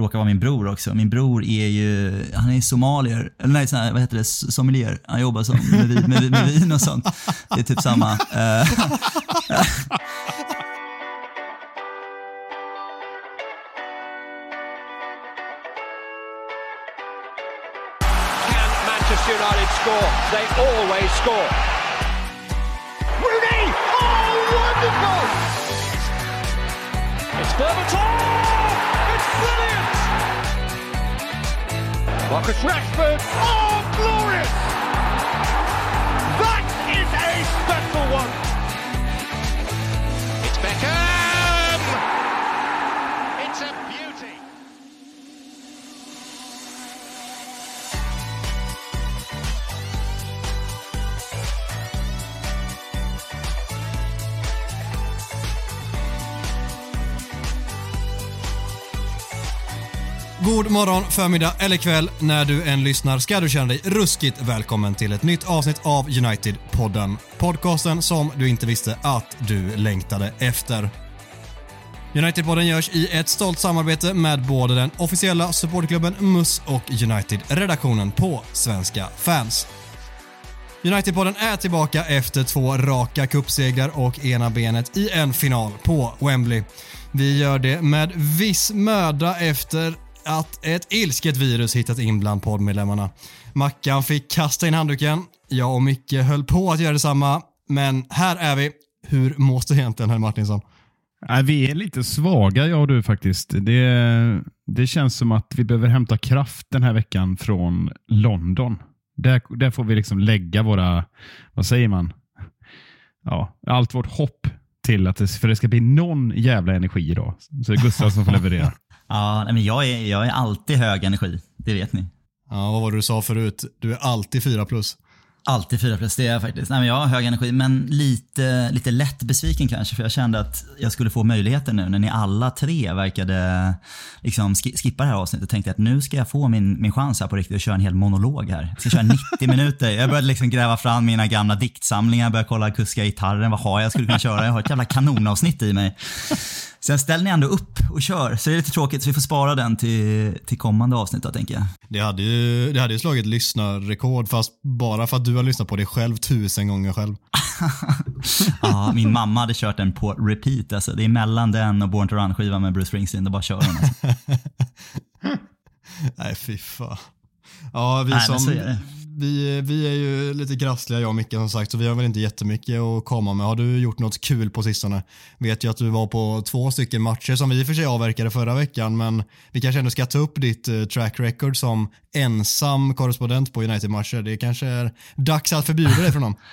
råkar vara min bror också. Min bror är ju, han är somalier, eller nej, sån här, vad heter det, sommelier. Han jobbar som med, vin- med, med vin och sånt. Det är typ samma. Manchester United score? They always score. Rooney! Oh, wonderful! It's Berbatov! Brilliant! Marcus Rashford! Oh, glorious! That is a special one! God morgon, förmiddag eller kväll när du än lyssnar ska du känna dig ruskigt välkommen till ett nytt avsnitt av United-podden. Podcasten som du inte visste att du längtade efter. United-podden görs i ett stolt samarbete med både den officiella supportklubben MUS och United-redaktionen på Svenska fans. United-podden är tillbaka efter två raka cupsegrar och ena benet i en final på Wembley. Vi gör det med viss möda efter att ett ilsket virus hittat in bland poddmedlemmarna. Mackan fick kasta in handduken, jag och Micke höll på att göra detsamma, men här är vi. Hur mås det egentligen, herr Martinsson? Nej, vi är lite svaga jag och du faktiskt. Det, det känns som att vi behöver hämta kraft den här veckan från London. Där, där får vi liksom lägga våra, vad säger man? Ja, allt vårt hopp till att det, för det ska bli någon jävla energi idag. Så det är Gustav som får leverera. ja, men jag är, jag är alltid hög energi, det vet ni. Ja, vad var det du sa förut? Du är alltid 4 plus. Alltid fyra plus, det är jag faktiskt. Nej, men jag har hög energi, men lite, lite lätt besviken kanske. För jag kände att jag skulle få möjligheten nu när ni alla tre verkade liksom ski- skippa det här avsnittet. Jag tänkte att nu ska jag få min, min chans här på riktigt och köra en hel monolog här. Jag ska köra 90 minuter. Jag började liksom gräva fram mina gamla diktsamlingar, började kolla kuska gitarren. Vad har jag skulle kunna köra? Jag har ett jävla kanonavsnitt i mig. Sen ställer ni ändå upp och kör, så det är lite tråkigt. Så vi får spara den till, till kommande avsnitt då, tänker jag. Det hade, ju, det hade ju slagit lyssnarrekord fast bara för att du har lyssnat på det själv tusen gånger själv. Ja, min mamma hade kört den på repeat. Alltså. Det är mellan den och Born to Run-skivan med Bruce Springsteen. Det bara kör den. Alltså. Nej, fy fan. Ja, vi, Nej, som vi, vi är ju lite grassliga jag och Micke som sagt, så vi har väl inte jättemycket att komma med. Har du gjort något kul på sistone? Vet ju att du var på två stycken matcher som vi i och för sig avverkade förra veckan, men vi kanske ändå ska ta upp ditt eh, track record som ensam korrespondent på United-matcher. Det kanske är dags att förbjuda dig från dem.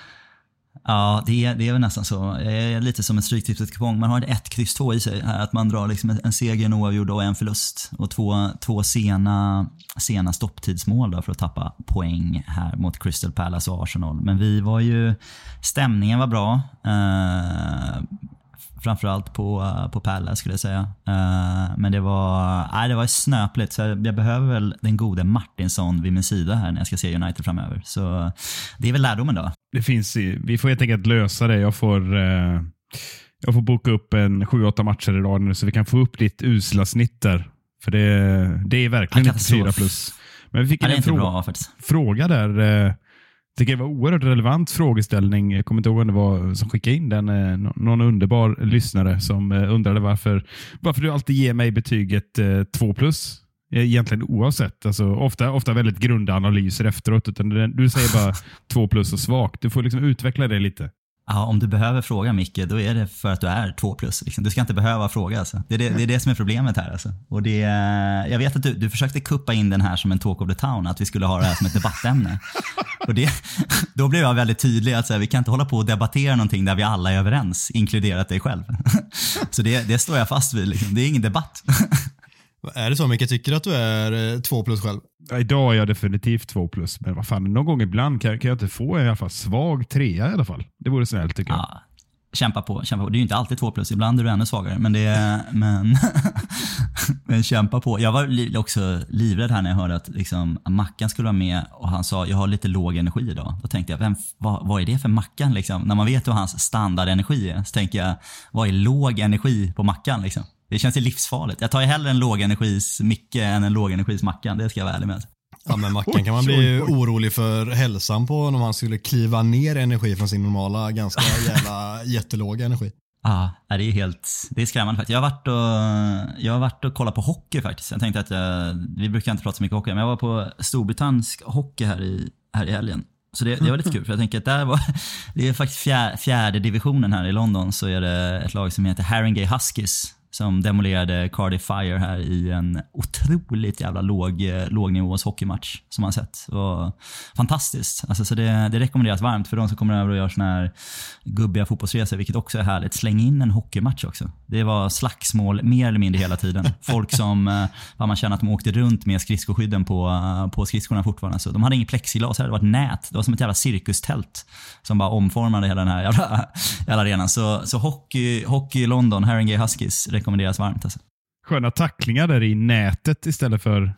Ja, det är, det är väl nästan så. Är lite som en stryktipset-kupong. Man har ett kryss två i sig. Att man drar liksom en- en seger, en oavgjord och en förlust. Och två, två sena, sena stopptidsmål då för att tappa poäng här mot Crystal Palace och Arsenal. Men vi var ju... Stämningen var bra. Eh, framförallt på, på Palace skulle jag säga. Eh, men det var, nej, det var snöpligt. Så jag, behöver väl den gode Martinsson vid min sida här när jag ska se United framöver. Så det är väl lärdomen då. Det finns, i- vi får helt enkelt lösa det. Jag får, eh, jag får boka upp en 7-8 matcher idag nu så vi kan få upp ditt usla snitt där. För det, det är verkligen inte katastrof. 4 plus. Men vi fick Ja, en fråga, bra fråga där. Tycker det var oerhört relevant frågeställning. Jag kommer inte ihåg vem det var som skickade in den. Eh, någon underbar lyssnare som eh, undrade varför, varför du alltid ger mig betyget eh, 2 plus. Egentligen oavsett. Alltså, ofta, ofta väldigt grunda analyser efteråt. Utan du, du säger bara 2 plus och svagt. Du får liksom utveckla det lite. Ja, om du behöver fråga Micke, då är det för att du är två plus. Liksom. Du ska inte behöva fråga. Alltså. Det, är det, det är det som är problemet här. Alltså. Och det, jag vet att du, du försökte kuppa in den här som en talk of the town, att vi skulle ha det här som ett debattämne. Och det, då blev jag väldigt tydlig att så här, vi kan inte hålla på och debattera någonting där vi alla är överens, inkluderat dig själv. Så det, det står jag fast vid. Liksom. Det är ingen debatt. Är det så mycket? Tycker du att du är eh, två plus själv? Ja, Idag är jag definitivt 2 plus, men vad fan, någon gång ibland kan, kan jag inte få en i alla fall svag trea i alla fall. Det vore snällt tycker jag. Ja, kämpa på, kämpa på. Det är ju inte alltid två plus, ibland är du ännu svagare. Men, det, men, men kämpa på. Jag var li, också livrädd här när jag hörde att liksom, Mackan skulle vara med och han sa jag har lite låg energi idag. Då tänkte jag, vem, vad, vad är det för Mackan? Liksom? När man vet hur hans standardenergi är så tänker jag, vad är låg energi på Mackan? Liksom? Det känns ju livsfarligt. Jag tar ju hellre en lågenergis Micke än en lågenergis Mackan, det ska jag vara ärlig med. Ja, men Mackan kan man bli orolig för hälsan på om han skulle kliva ner energi från sin normala, ganska jävla jättelåga energi. Ja, det är helt, det är skrämmande faktiskt. Jag har varit och, jag har varit och kollat på hockey faktiskt. Jag tänkte att jag, vi brukar inte prata så mycket hockey, men jag var på storbritannisk hockey här i, här i helgen. Så det, det var lite kul för jag tänker att där var, det är faktiskt fjär, fjärde divisionen här i London så är det ett lag som heter Haringey Huskies som demolerade Cardiff Fire här i en otroligt jävla låg, lågnivås hockeymatch som man sett. Var fantastiskt. Alltså, så det, det rekommenderas varmt för de som kommer över och gör såna här gubbiga fotbollsresor, vilket också är härligt. Släng in en hockeymatch också. Det var slagsmål mer eller mindre hela tiden. Folk som, eh, man känner att de åkte runt med skridskoskydden på, eh, på skridskorna fortfarande. Så de hade inget plexiglas, det var ett nät. Det var som ett jävla cirkustält som bara omformade hela den här jävla, jävla arenan. Så, så hockey, hockey i London, Haringey Huskies, rekommenderas varmt. Alltså. Sköna tacklingar där i nätet istället för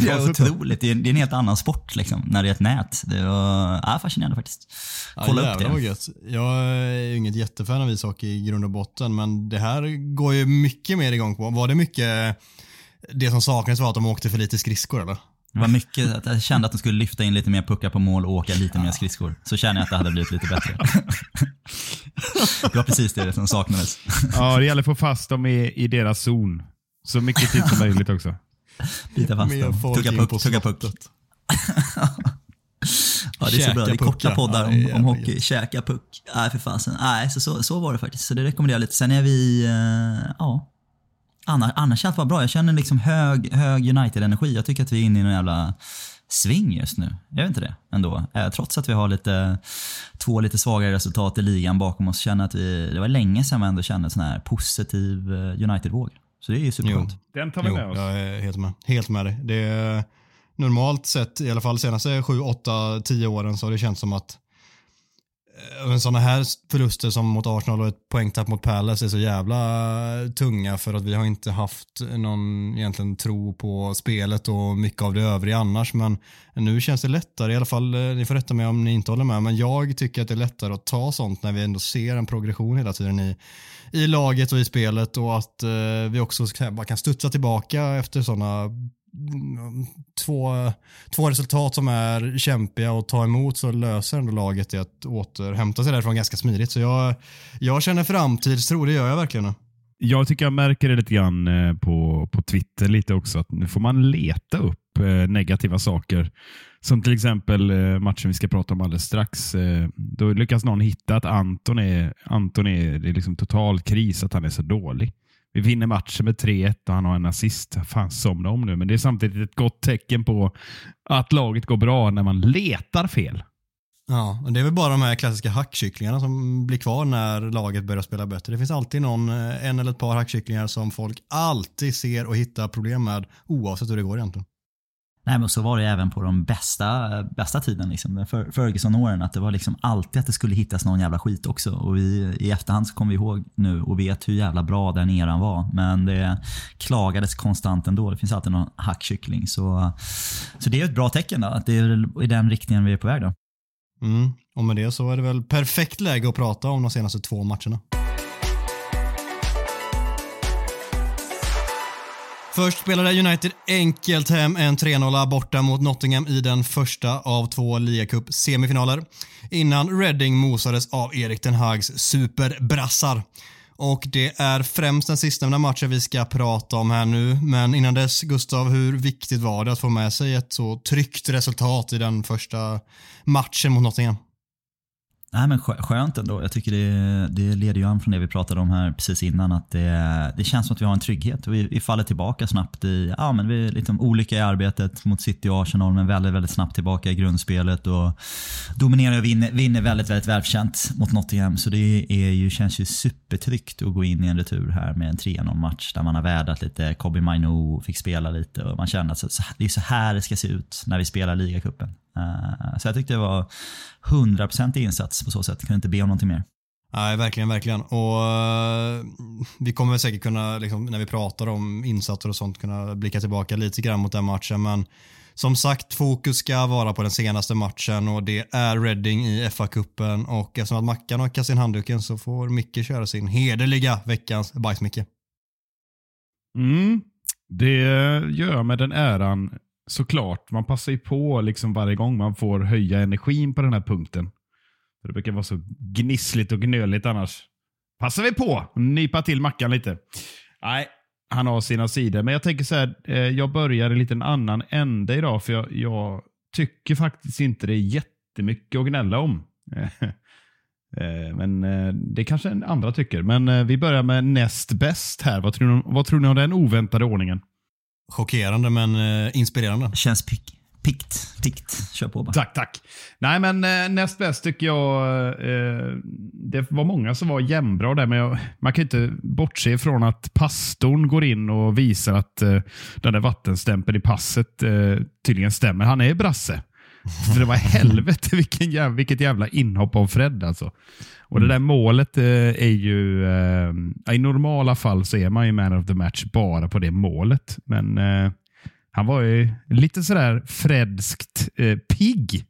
det är otroligt. Det är, det är en helt annan sport liksom, när det är ett nät. Det var ja, fascinerande faktiskt. Kolla ja, upp det. Gött. Jag är ju inget jättefan av ishockey i grund och botten, men det här går ju mycket mer igång på. Var det mycket det som saknades var att de åkte för lite skridskor eller? Det var mycket att jag kände att de skulle lyfta in lite mer puckar på mål och åka lite mer skridskor. Så känner jag att det hade blivit lite bättre. det var precis det som saknades. Ja, det gäller att få fast dem i, i deras zon. Så mycket tid som möjligt också. Bita fast dem. Tugga puck, tugga puck. Ja, det är så bra. Det är korta poddar om, om hockey. Käka puck. Nej, för fasen. Nej, så, så, så var det faktiskt. Så det rekommenderar jag lite. Sen är vi, uh, ja. Annars, annars känns det bara bra. Jag känner liksom hög, hög United-energi. Jag tycker att vi är inne i en jävla sving just nu. Jag vet inte det ändå. Eh, trots att vi har lite, två lite svagare resultat i ligan bakom oss. Känner att vi, det var länge sedan vi ändå kände en sån här positiv United-våg. Så det är ju superskönt. Den tar vi med oss. Jag är helt med, helt med dig. Det är, normalt sett, i alla fall senaste 7, 8, 10 åren så har det känts som att Eh, sådana här förluster som mot Arsenal och ett poängtapp mot Palace är så jävla tunga för att vi har inte haft någon egentligen tro på spelet och mycket av det övriga annars. Men nu känns det lättare, i alla fall, eh, ni får rätta mig om ni inte håller med, men jag tycker att det är lättare att ta sånt när vi ändå ser en progression hela tiden i, i laget och i spelet och att eh, vi också bara kan studsa tillbaka efter sådana två, två resultat som är kämpiga att ta emot så löser ändå laget det att återhämta sig därifrån ganska smidigt. Så jag, jag känner framtidstro, det gör jag verkligen. Jag tycker jag märker det lite grann eh, på, på Twitter lite också, att nu får man leta upp eh, negativa saker. Som till exempel eh, matchen vi ska prata om alldeles strax. Då lyckas någon hitta att Anton är, Anton är, det är liksom total kris, att han är så dålig. Vi vinner matchen med 3-1 och han har en assist. Fan, somna om nu. Men det är samtidigt ett gott tecken på att laget går bra när man letar fel. Ja, och det är väl bara de här klassiska hackkycklingarna som blir kvar när laget börjar spela bättre. Det finns alltid någon, eh, en eller ett par hackkycklingar som folk alltid ser och hittar problem med oavsett hur det går egentligen. Nej men så var det även på de bästa, bästa tiden, liksom, Ferguson-åren. Att det var liksom alltid att det skulle hittas någon jävla skit också. Och vi, i efterhand så kommer vi ihåg nu och vet hur jävla bra den eran var. Men det klagades konstant ändå. Det finns alltid någon hackkyckling. Så, så det är ett bra tecken då, att det är i den riktningen vi är på väg då. Mm. Och med det så är det väl perfekt läge att prata om de senaste två matcherna. Först spelade United enkelt hem en 3-0 borta mot Nottingham i den första av två ligacup-semifinaler innan Reading mosades av Erik den Hags superbrassar. Och det är främst den sistnämnda matchen vi ska prata om här nu, men innan dess Gustav, hur viktigt var det att få med sig ett så tryggt resultat i den första matchen mot Nottingham? Nej, men skönt ändå. Jag tycker det, det leder ju an från det vi pratade om här precis innan. Att det, det känns som att vi har en trygghet. Vi, vi faller tillbaka snabbt i, ja men vi är liksom olika i arbetet mot City och Arsenal men väldigt, väldigt snabbt tillbaka i grundspelet och dominerar och vinner, vinner väldigt, väldigt välförtjänt mot Nottingham. Så det är ju, känns ju supertryggt att gå in i en retur här med en 3-0 match där man har vädrat lite. Kobi Mainu fick spela lite och man känner att det är så här det ska se ut när vi spelar ligacupen. Uh, så jag tyckte det var 100% insats på så sätt. Kunde inte be om någonting mer. Nej, verkligen, verkligen. Och uh, vi kommer säkert kunna, liksom, när vi pratar om insatser och sånt, kunna blicka tillbaka lite grann mot den matchen. Men som sagt, fokus ska vara på den senaste matchen och det är Reading i FA-cupen. Och eftersom att Mackan har kastat in handduken så får Micke köra sin hederliga veckans bajs-Micke. Mm, det gör jag med den äran såklart. Man passar ju på liksom varje gång man får höja energin på den här punkten. Det brukar vara så gnissligt och gnöligt annars. Passar vi på att nypa till Mackan lite. Nej, han har sina sidor. Men jag tänker så här, eh, jag börjar i lite en annan ände idag. För jag, jag tycker faktiskt inte det är jättemycket att gnälla om. Eh, men eh, det kanske andra tycker. Men vi börjar med näst bäst här. Vad tror ni, vad tror ni om den oväntade ordningen? Chockerande men eh, inspirerande. Känns pick, pikt. Pikt. Kör på bara. Tack, tack. Nej, men eh, näst bäst tycker jag, eh, det var många som var jämnbra där, men jag, man kan inte bortse ifrån att pastorn går in och visar att eh, den där vattenstämpeln i passet eh, tydligen stämmer. Han är brasse. För det var helvete vilken jävla, vilket jävla inhopp av Fred alltså. Och det där målet eh, är ju, eh, i normala fall så är man ju man of the match bara på det målet. Men eh, han var ju lite sådär fredskt eh, pigg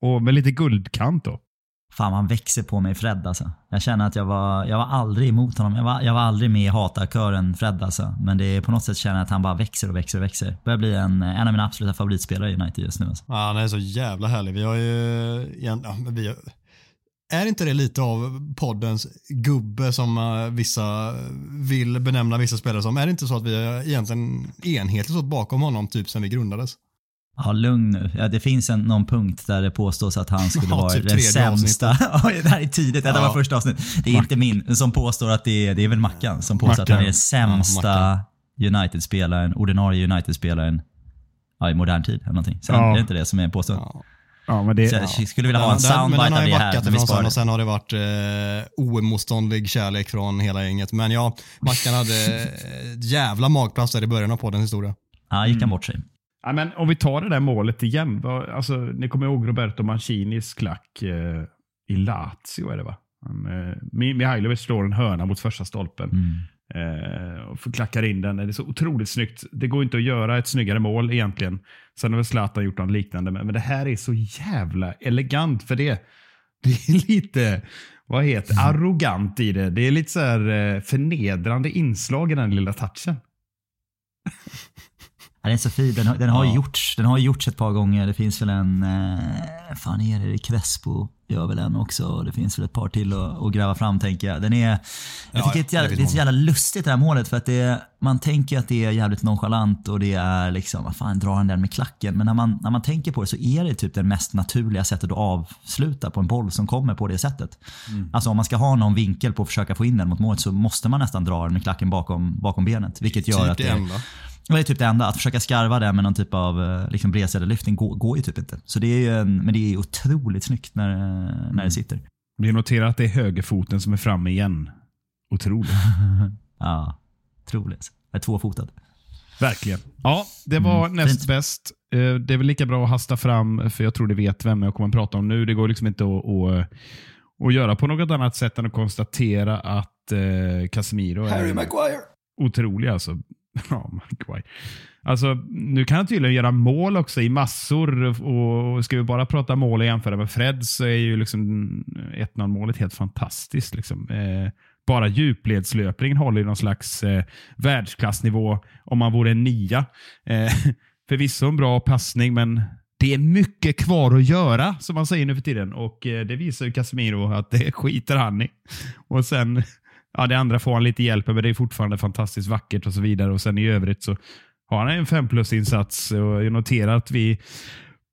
och med lite guldkant då. Fan, han växer på mig Fred alltså. Jag känner att jag var, jag var aldrig emot honom. Jag var, jag var aldrig med i hatarkören Fred alltså. Men det är på något sätt känner jag att han bara växer och växer och växer. Börjar bli en, en av mina absoluta favoritspelare i United just nu. Alltså. Ja, han är så jävla härlig. Vi har ju, igen, ja, vi har, är inte det lite av poddens gubbe som eh, vissa vill benämna vissa spelare som? Är det inte så att vi är egentligen enhetligt stått bakom honom typ sen vi grundades? Ja, lugn nu. Ja, det finns en, någon punkt där det påstås att han skulle Ja, vara typ den sämsta. Det här är tidigt. Det Ja. var första avsnittet. Det är inte min som påstår att det är, det är väl Mackan som påstår att han är den sämsta Ja, United-spelaren, ordinarie United-spelaren ja, i modern tid. Eller någonting. Sen Ja. är det inte det som är påståendet. Ja. Men det, Så jag skulle vilja ha en den- den soundbite har av ju det här. men sparar sen det. och sen har det varit eh, oemotståndlig kärlek från hela gänget. Men ja, Mackan hade ett jävla magplats där i början av poddens historia. Ja, gick han bort sig. Ja, men om vi tar det där målet igen. Alltså, ni kommer ihåg Roberto Mancinis klack eh, i Lazio, är det va? Han, eh, Mi- Mihailovic slår en hörna mot första stolpen. Mm. Eh, och klackar in den. Det är så otroligt snyggt. Det går inte att göra ett snyggare mål egentligen. Sen har väl Zlatan gjort något liknande, men men det här är så jävla elegant för det. Det är lite, vad heter arrogant i det. Det är lite så här eh, förnedrande inslag i den lilla touchen. Den är så fin. Den, har- den, har Ja. gjorts, den har gjorts ett par gånger. Det finns väl en, eh, fan är det, Crespo gör väl en också. Det finns väl ett par till att, att gräva fram tänker jag. Den är, jag Ja, tycker ja, ett jävla, det det, är så jävla lustigt det här målet för att det, är- man tänker att det är jävligt nonchalant och det är liksom, vad fan drar han den med klacken? Men när man, när man tänker på det så är det typ det mest naturliga sättet att avsluta på en boll som kommer på det sättet. Mm. Alltså om man ska ha någon vinkel på att försöka få in den mot målet så måste man nästan dra den med klacken bakom, bakom benet. Vilket gör Typ att det det, det är typ det enda. Att försöka skarva det med någon typ av eh, liksom bredsidelyftning går, går ju typ inte. Så det är ju en, men det är otroligt snyggt när, eh, när det sitter. Vi noterar att det är högerfoten som är framme igen. Otroligt. Ja, otroligt. Jag är tvåfotad. Verkligen. Ja, det var Mm, näst fint. bäst. Eh, Det är väl lika bra att hasta fram, för jag tror det vet vem jag kommer att prata om nu. Det går liksom inte att, att, att göra på något annat sätt än att konstatera att Casemiro är Maguire. otrolig. Alltså. Ja, Maguire. Alltså, nu kan han tydligen göra mål också i massor. Och Ska vi bara prata mål och jämföra med Fred så är ju liksom 1-0 målet helt fantastiskt. Liksom. Eh, bara djupledslöpningen håller ju någon slags eh, världsklassnivå om man vore en nia. Eh, förvisso en bra passning, men det är mycket kvar att göra, som man säger nu för tiden. Och eh, Det visar ju Casemiro att det skiter han i. Och sen, ja, det andra får han lite hjälp med, men det är fortfarande fantastiskt vackert och så vidare. Och sen i övrigt så har han en 5 plus-insats. Och jag noterar att vi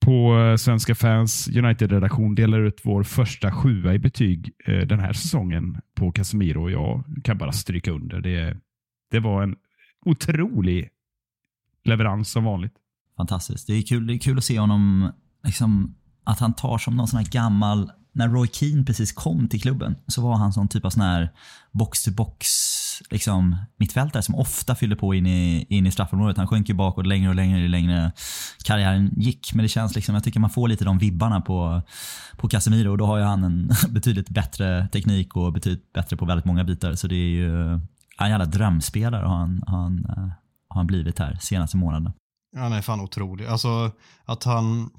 på eh, Svenska fans United-redaktion delar ut vår första sjua i betyg eh, den här säsongen på Casemiro. Och jag kan bara stryka under. Det, det var en otrolig leverans som vanligt. Fantastiskt. Det är kul, det är kul att se honom, liksom, att han tar som någon sån här gammal, när Roy Keane precis kom till klubben så var han sån typ av sån här box-to-box liksom, mittfältare som ofta fyllde på in i, in i straffområdet. Han sjönk ju bakåt längre och längre ju längre karriären gick. Men det känns liksom, jag tycker man får lite de vibbarna på, på Casemiro och då har ju han en betydligt bättre teknik och betydligt bättre på väldigt många bitar. Så det är ju en jävla drömspelare har han, han, eh, har han blivit här senaste månaderna. Han är fan otrolig. Alltså att han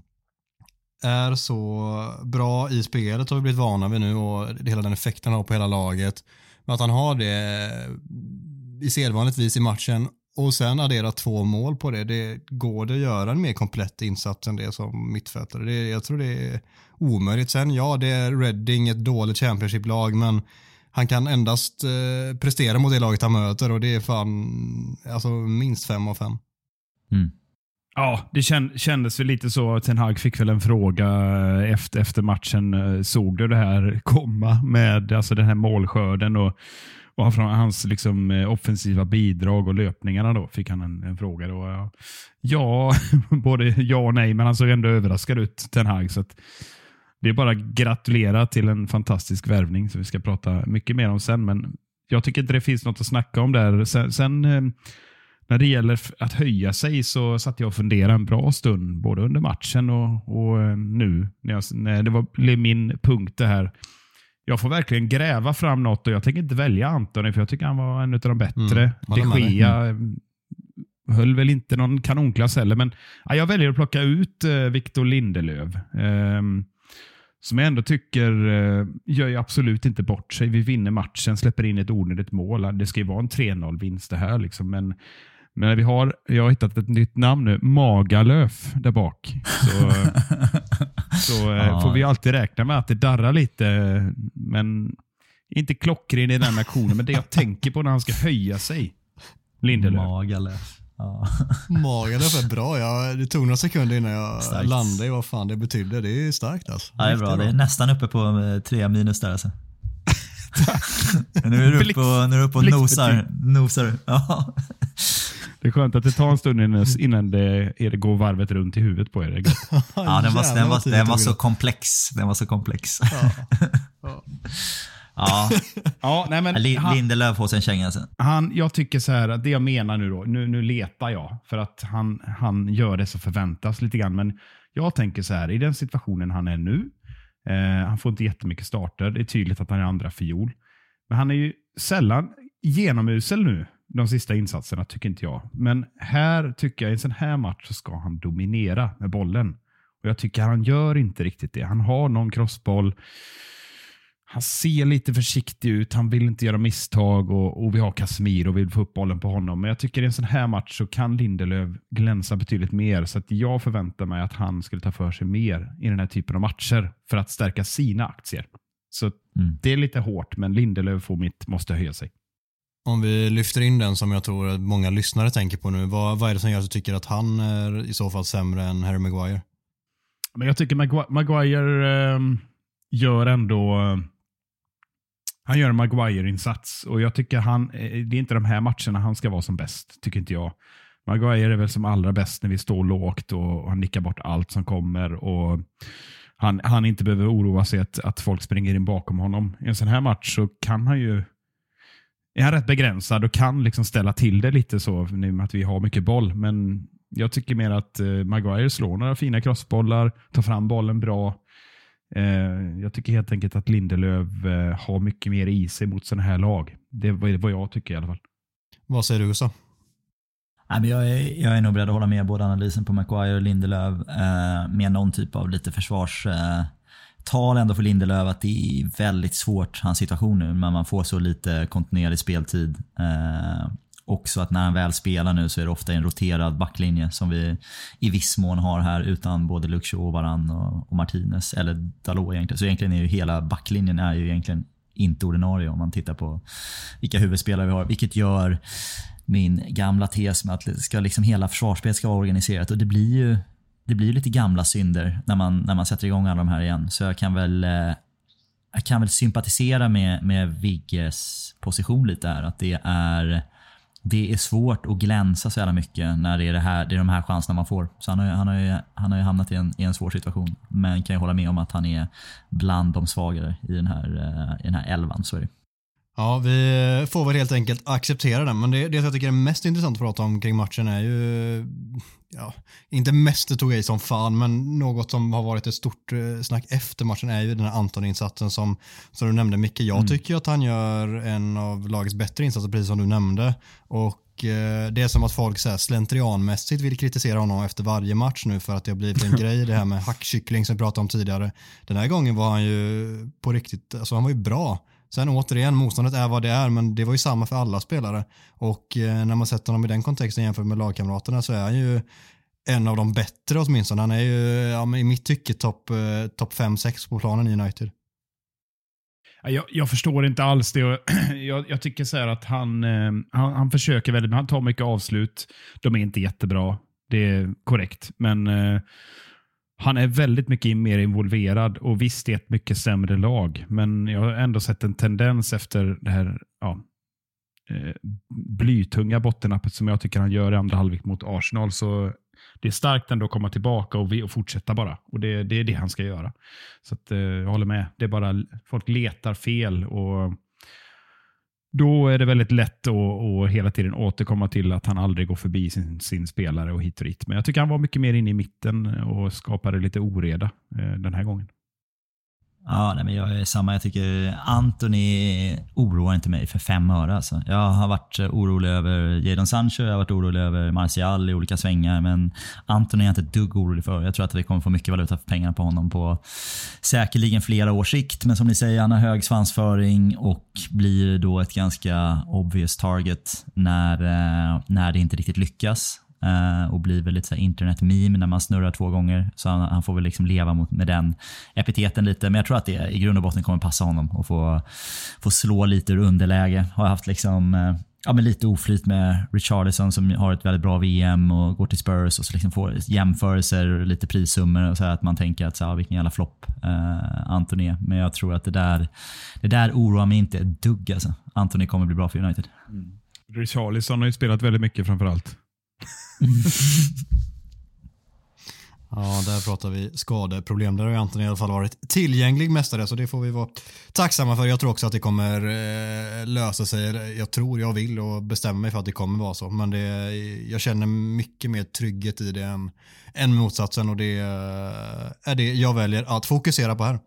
är så bra i spelet har vi blivit vana vid nu och hela den effekten han har på hela laget. Men att han har det eh, i sedvanligt vis i matchen och sen addera två mål på det. det. Går det att göra en mer komplett insats än det som mittfältare? Det, jag tror det är omöjligt. Sen ja, det är Reading ett dåligt Championship-lag, men han kan endast eh, prestera mot det laget han möter och det är fan alltså, minst fem av fem. Mm. Ja, det kändes ju lite så. Ten Hag fick väl en fråga eh, efter, efter matchen. Eh, såg du det här komma med alltså den här målskörden och, och hans liksom, eh, offensiva bidrag och löpningarna? Då fick han en, en fråga. Då. Ja, både ja och nej, men han såg ändå överraskad ut, Ten Hag. Så det är bara att gratulera till en fantastisk värvning som vi ska prata mycket mer om sen. Men jag tycker inte det finns något att snacka om där. Sen, sen när det gäller att höja sig så satt jag och funderade en bra stund, både under matchen och, och eh, nu. När, jag, när det var min punkt det här. Jag får verkligen gräva fram något och jag tänker inte välja Antoni för jag tycker han var en av de bättre. Mm, de Gea mm. höll väl inte någon kanonklass heller, men ja, jag väljer att plocka ut uh, Victor Lindelöf. Um, som jag ändå tycker uh, gör ju absolut inte bort sig. Vi vinner matchen, släpper in ett onödigt mål. Det ska ju vara en 3-0 vinst det här. Liksom, men men vi har, jag har hittat ett nytt namn nu, Magalöf där bak. Så, så eh, ja. får vi alltid räkna med att det darrar lite, men inte klockren i den aktionen. Men det jag tänker på när han ska höja sig. Lindelöf. Magalöf. Ja. Magalöf är bra. Jag, det tog några sekunder innan jag starkt. landade i vad fan det betydde. Det är starkt alltså. Ja, det är bra. Det är nästan uppe på eh, tre minus där alltså. nu är du uppe och, nu är du uppe och nosar. nosar. Ja. Det är skönt att det tar en stund innan, innan det, det går varvet runt i huvudet på er. ja, den var, den var, den var så komplex. Den var så komplex. Ja. ja. ja nej, men han, Lindelöf får sig en känga sen. Han, jag tycker så här, det jag menar nu då, nu, nu letar jag för att han, han gör det som förväntas lite grann. Men jag tänker så här, i den situationen han är nu, eh, han får inte jättemycket starter. Det är tydligt att han är andra fiol. Men han är ju sällan genomusel nu de sista insatserna, tycker inte jag. Men här tycker jag i en sån här match så ska han dominera med bollen. Och Jag tycker han gör inte riktigt det. Han har någon crossboll. Han ser lite försiktig ut. Han vill inte göra misstag och, och vi har Casemiro och vill få upp bollen på honom. Men jag tycker i en sån här match så kan Lindelöf glänsa betydligt mer. Så att jag förväntar mig att han skulle ta för sig mer i den här typen av matcher för att stärka sina aktier. Så mm. det är lite hårt, men Lindelöf får mitt måste höja sig. Om vi lyfter in den som jag tror att många lyssnare tänker på nu, vad, vad är det som gör att du tycker att han är i så fall sämre än Harry Maguire? Men jag tycker Magu Maguire eh, gör ändå han gör en Maguire-insats och jag tycker han, eh, det är inte de här matcherna han ska vara som bäst, tycker inte jag. Maguire är väl som allra bäst när vi står lågt och han nickar bort allt som kommer och han, han inte behöver oroa sig att, att folk springer in bakom honom. I en sån här match så kan han ju är han rätt begränsad och kan liksom ställa till det lite så nu med att vi har mycket boll. Men jag tycker mer att eh, Maguire slår några fina crossbollar, tar fram bollen bra. Eh, jag tycker helt enkelt att Lindelöf eh, har mycket mer i sig mot sådana här lag. Det är vad jag tycker i alla fall. Vad säger du Gustav? Nej, men jag, är, jag är nog beredd att hålla med både analysen på Maguire och Lindelöf eh, med någon typ av lite försvars eh, tal ändå för Lindelöf att det är väldigt svårt, hans situation nu, men man får så lite kontinuerlig speltid. Eh, också att när han väl spelar nu så är det ofta en roterad backlinje som vi i viss mån har här utan både Luxo och Varann och, och Martinez, eller Dalot egentligen. Så egentligen är ju hela backlinjen är ju egentligen inte ordinarie om man tittar på vilka huvudspelare vi har. Vilket gör min gamla tes med att ska liksom hela försvarsspelet ska vara organiserat och det blir ju det blir lite gamla synder när man, när man sätter igång alla de här igen. Så jag kan väl, eh, jag kan väl sympatisera med, med Vigges position lite här. Att det är, det är svårt att glänsa så jävla mycket när det är, det här, det är de här chanserna man får. Så han har, han har, ju, han har ju hamnat i en, i en svår situation. Men kan ju hålla med om att han är bland de svagare i den här, eh, i den här elvan. Så är det. Ja, vi får väl helt enkelt acceptera den. Men det, det jag tycker är mest intressant att prata om kring matchen är ju, ja, inte mest det tog i som fan, men något som har varit ett stort eh, snack efter matchen är ju den här Anton-insatsen som, som du nämnde Micke. Jag mm. tycker att han gör en av lagets bättre insatser, precis som du nämnde. Och eh, det är som att folk så här slentrianmässigt vill kritisera honom efter varje match nu för att det har blivit en grej det här med hackkyckling som vi pratade om tidigare. Den här gången var han ju på riktigt, alltså han var ju bra. Sen återigen, motståndet är vad det är, men det var ju samma för alla spelare. Och eh, när man sätter honom i den kontexten jämfört med lagkamraterna så är han ju en av de bättre åtminstone. Han är ju ja, i mitt tycke topp eh, top 5-6 på planen i United. Jag, jag, förstår inte alls det. Jag, jag tycker så att han, eh, han, han, försöker väldigt, han tar mycket avslut. De är inte jättebra. Det är korrekt. Men eh, han är väldigt mycket mer involverad och visst, det är ett mycket sämre lag. Men jag har ändå sett en tendens efter det här ja, eh, blytunga bottennappet som jag tycker han gör i andra halvlek mot Arsenal. Så det är starkt ändå att komma tillbaka och, och fortsätta bara. Och det, det, är det han ska göra. Så att, eh, jag håller med. Det är bara folk letar fel och då är det väldigt lätt att, att hela tiden återkomma till att han aldrig går förbi sin, sin, spelare och hit och dit. Men jag tycker han var mycket mer inne i mitten och skapade lite oreda eh, den här gången. Ja, nej, men jag är samma. Jag tycker Anthony oroar inte mig för fem öre. Alltså. Jag har varit orolig över Jadon Sancho, jag har varit orolig över Martial i olika svängar. Men Anthony är jag inte ett dugg orolig för. Jag tror att vi kommer få mycket valuta för pengarna på honom på säkerligen flera års sikt. Men som ni säger, han har hög svansföring och blir då ett ganska obvious target när, eh, när det inte riktigt lyckas. Uh, och blir väl lite internet-meme när man snurrar två gånger. Så han, han, får väl liksom leva mot, med den epiteten lite. Men jag tror att det i grund och botten kommer passa honom och få, få slå lite ur underläge. Har haft liksom uh, ja, men lite oflyt med Richardison som har ett väldigt bra VM och går till Spurs och så liksom får jämförelser och lite prissummor och så att man tänker att så här, ah, vilken jävla flopp eh, Anthony är. Men jag tror att det där, det där oroar mig inte ett dugg alltså. Anthony kommer bli bra för United. Mm. Richarlison har ju spelat väldigt mycket framförallt. ja, där pratar vi skadeproblem. Där har ju Anton i alla fall varit tillgänglig mestadels så det får vi vara tacksamma för. Jag tror också att det kommer eh, lösa sig. Jag tror, jag vill och bestämmer mig för att det kommer vara så. Men det, jag känner mycket mer trygghet i det än, än motsatsen och det eh, är det jag väljer att fokusera på här.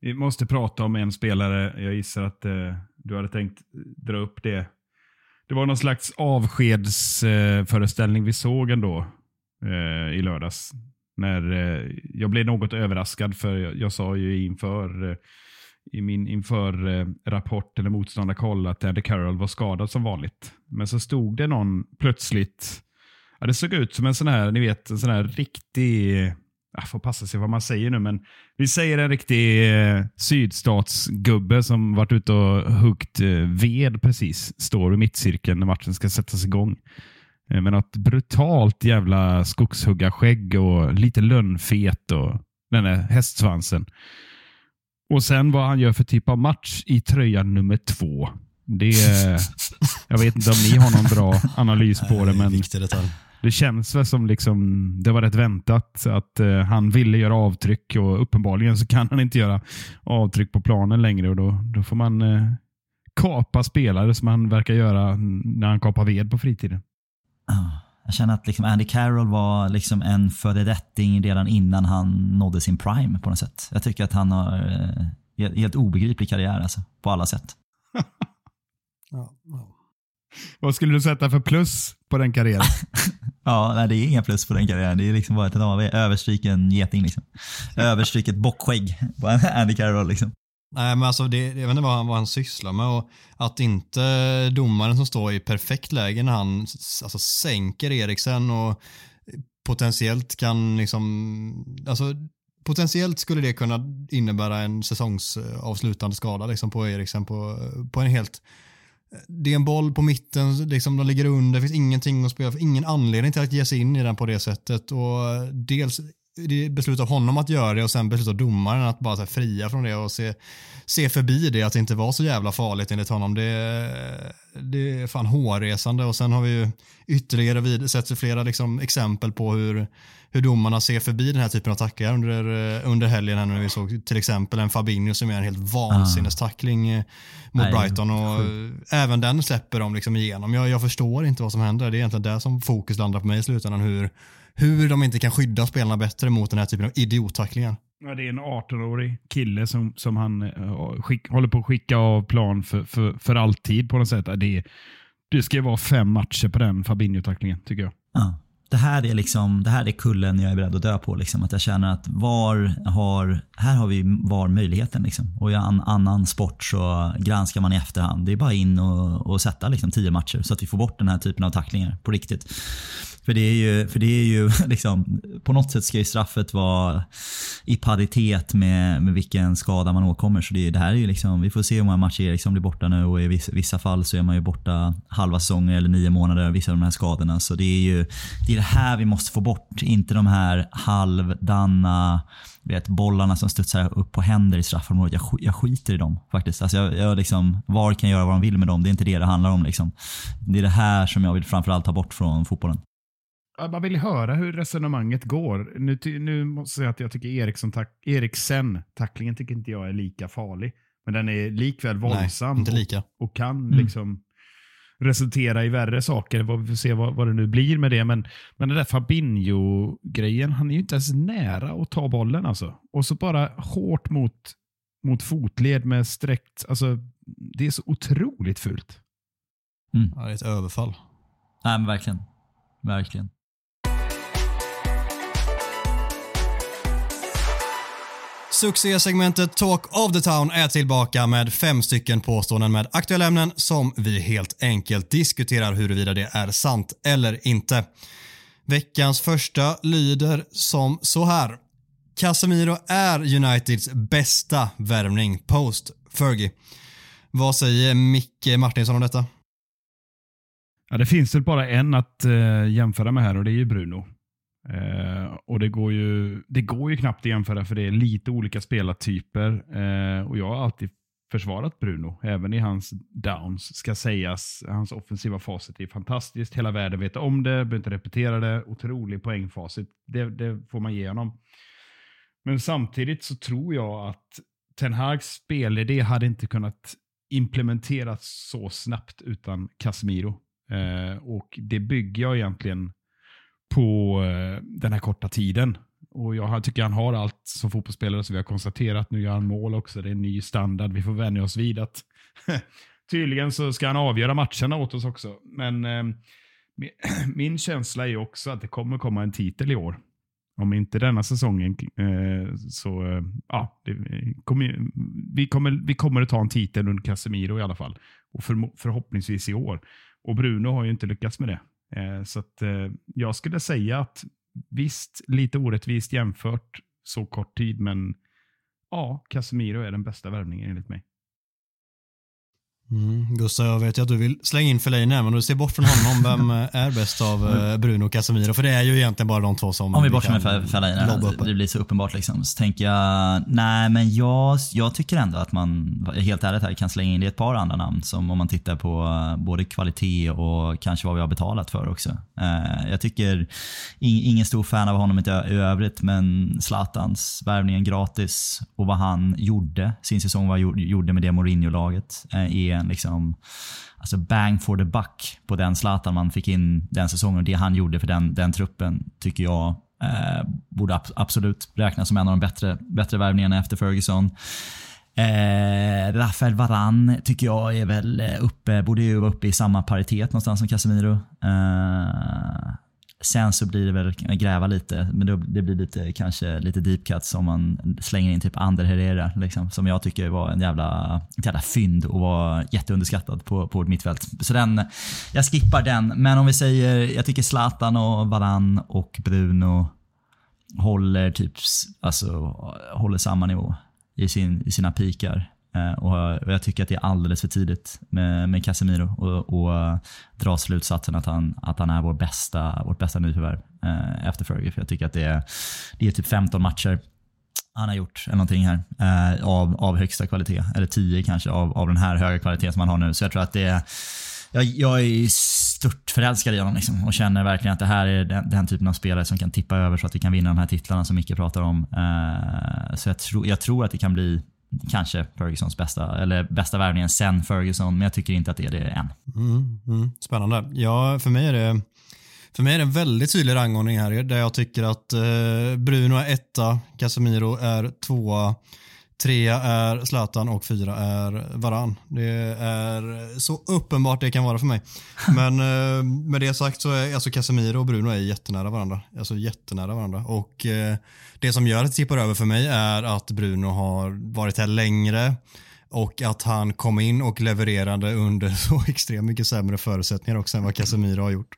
Vi måste prata om en spelare. Jag gissar att eh, du hade tänkt eh, dra upp det det var någon slags avskedsföreställning vi såg ändå eh, i lördags. När eh, jag blev något överraskad för jag, jag sa ju inför eh, i min inför eh, rapport eller motståndarkoll att Andy Carroll var skadad som vanligt. Men så stod det någon plötsligt, ja, det såg ut som en sån här, ni vet, en sån här riktig jag får passa sig vad man säger nu, men vi säger en riktig eh, sydstatsgubbe som varit ute och huggt eh, ved precis, står i mittcirkeln när matchen ska sättas igång. Eh, med något brutalt jävla skogshuggarskägg och lite lönnfet och den där hästsvansen. Och sen vad han gör för typ av match i tröja nummer två. Det, jag vet inte om ni har någon bra analys på det, men det känns väl som liksom, det var rätt väntat att uh, han ville göra avtryck och uppenbarligen så kan han inte göra avtryck på planen längre och då, då får man uh, kapa spelare som han verkar göra när han kapar ved på fritiden. Jag känner att liksom Andy Carroll var liksom en föredetting redan innan han nådde sin prime på något sätt. Jag tycker att han har uh, helt obegriplig karriär alltså, på alla sätt. ja, ja. Vad skulle du sätta för plus på den karriären? ja, nej, det är inga plus på den karriären. Det är liksom bara ett AV. Överstryken geting. Liksom. Överstryket bockskägg på Andy Carroll. Liksom. Nej, men alltså det, jag vet inte vad han, vad han sysslar med och att inte domaren som står i perfekt läge när han alltså, sänker Eriksen och potentiellt kan liksom, alltså potentiellt skulle det kunna innebära en säsongsavslutande skada liksom på Eriksen på, på en helt det är en boll på mitten, liksom de ligger under, det finns ingenting att spela för, ingen anledning till att ge sig in i den på det sättet. Och eh, dels det beslut av honom att göra det och sen beslut av domaren att bara så fria från det och se, se förbi det, att det inte var så jävla farligt enligt honom. Det, det är fan hårresande och sen har vi ju ytterligare vid, sett flera liksom exempel på hur, hur domarna ser förbi den här typen av tacklingar under, under helgen här när vi såg till exempel en Fabinho som gör en helt vansinnestackling ah. mot Nej, Brighton och sjuk. även den släpper de liksom igenom. Jag, jag förstår inte vad som händer. Det är egentligen där som fokus landar på mig i slutändan. Hur, hur de inte kan skydda spelarna bättre mot den här typen av idiottacklingar. Ja, det är en 18-årig kille som, som han uh, skick, håller på att skicka av plan för, för, för alltid på något sätt. Det, det ska vara fem matcher på den Fabinho-tacklingen tycker jag. Ja det här är liksom, det här är kullen jag är beredd att dö på. Liksom. Att jag känner att var har, här har vi var möjligheten. Liksom. Och i en annan sport så granskar man i efterhand. Det är bara in och, och sätta liksom, tio matcher så att vi får bort den här typen av tacklingar på riktigt. För det är ju, för det är ju liksom, på något sätt ska ju straffet vara i paritet med, med vilken skada man åkommer. Så det, det här är ju liksom, vi får se hur många matcher Eriksson blir borta nu och i vissa, vissa fall så är man ju borta halva säsonger eller nio månader, vissa av de här skadorna. Så det är ju det, är det här vi måste få bort, inte de här halvdana vet, bollarna som studsar upp på händer i straffområdet. Jag, jag skiter i dem faktiskt. Alltså jag, jag liksom, VAR kan göra vad de vill med dem, det är inte det det handlar om. Liksom. Det är det här som jag vill framförallt ta bort från fotbollen. Man vill höra hur resonemanget går. Nu, nu måste jag säga att jag tycker Eriksson tack, Eriksen, tacklingen tycker inte jag är lika farlig. Men den är likväl våldsam Nej. Och, och kan Mm. liksom resultera i värre saker. Vi får se vad, vad det nu blir med det. Men, men den där Fabinho-grejen, han är ju inte ens nära att ta bollen alltså. Och så bara hårt mot, mot fotled med sträckt, alltså det är så otroligt fult. Ja, det är ett överfall. Nej men verkligen. Verkligen. Succésegmentet Talk of the Town är tillbaka med fem stycken påståenden med aktuella ämnen som vi helt enkelt diskuterar huruvida det är sant eller inte. Veckans första lyder som så här. Casemiro är Uniteds bästa värvning post Fergie. Vad säger Micke Martinsson om detta? Ja, det finns väl bara en att eh, jämföra med här och det är ju Bruno. Eh, och det går, ju, det går ju knappt att jämföra för det är lite olika spelartyper. Eh, och jag har alltid försvarat Bruno, även i hans downs, ska sägas. Hans offensiva facit är fantastiskt. Hela världen vet om det, behöver inte repetera det. Otrolig poängfacit. Det, det får man ge honom. Men samtidigt så tror jag att Ten Hags spelidé hade inte kunnat implementeras så snabbt utan Casemiro. Eh, och det bygger jag egentligen på eh, den här korta tiden. Och jag tycker han har allt som fotbollsspelare, så vi har konstaterat. Nu gör han mål också. Det är en ny standard. Vi får vänja oss vid att tydligen så ska han avgöra matcherna åt oss också. Men eh, min, känsla är också att det kommer komma en titel i år. Om inte denna säsongen eh, så, eh, ja, det, kommer, vi, kommer, vi kommer att ta en titel under Casemiro i alla fall. Och för, förhoppningsvis i år. Och Bruno har ju inte lyckats med det. Eh, så att, eh, jag skulle säga att visst, lite orättvist jämfört så kort tid, men ja, Casemiro är den bästa värvningen enligt mig. Mm, Gustav, jag vet ju att du vill slänga in Fellaini men du ser bort från honom. Vem eh, är bäst av eh, Bruno och Casemiro? För det är ju egentligen bara de två som Om vi bortser Fe- Fellaini, det blir så uppenbart liksom. Så tänker jag, nej men jag, jag tycker ändå att man, helt ärligt här, kan slänga in det ett par andra namn som om man tittar på eh, både kvalitet och kanske vad vi har betalat för också. Jag tycker, ing, ingen stor fan av honom i övrigt, men Zlatans värvningen gratis och vad han gjorde sin säsong, vad han gjorde- med det Mourinho-laget, är en liksom alltså bang for the buck på den Zlatan man fick in den säsongen. Det han gjorde för den, den truppen tycker jag eh, borde ab- absolut räknas som en av de bättre, bättre värvningarna efter Ferguson. Eh, Rafael Varane tycker jag är väl eh, uppe, borde ju vara uppe i samma paritet någonstans som Casemiro. Eh, sen så blir det väl gräva lite, men det, det blir lite, kanske lite deep cuts om man slänger in typ Ander Herrera liksom, som jag tycker var en jävla, ett jävla fynd och var jätteunderskattad på, på vårt mittfält. Så den, jag skippar den, men om vi säger, jag tycker Zlatan och Varane och Bruno håller typ, alltså håller samma nivå i, sin, i sina pikar. Eh, och, jag tycker att det är alldeles för tidigt med, med Casemiro och, och dra slutsatsen att han, att han är vår bästa, vårt bästa nyförvärv eh, efter Fergie. För jag tycker att det är, det är typ 15 matcher han har gjort eller någonting här eh, av, av högsta kvalitet. Eller 10 kanske av, av den här höga kvaliteten som han har nu. Så jag tror att det är jag, jag är stört förälskad i honom liksom, och känner verkligen att det här är den, den typen av spelare som kan tippa över så att vi kan vinna de här titlarna som Micke pratar om. Eh, så jag, tro, jag tror att det kan bli kanske Fergusons bästa, eller bästa värvningen sen Ferguson, men jag tycker inte att det är det än. Mm, mm, spännande. Ja, för mig är det för mig är det en väldigt tydlig rangordning här där jag tycker att eh, Bruno är etta, Casemiro är tvåa, Trea är Zlatan och fyra är Varan. Det är så uppenbart det kan vara för mig. Men eh, med det sagt så är alltså Casemiro och Bruno är jättenära varandra. Alltså jättenära varandra. Och eh, det som gör att det tippar över för mig är att Bruno har varit här längre och att han kom in och levererade under så extremt mycket sämre förutsättningar också än vad Casemiro har gjort.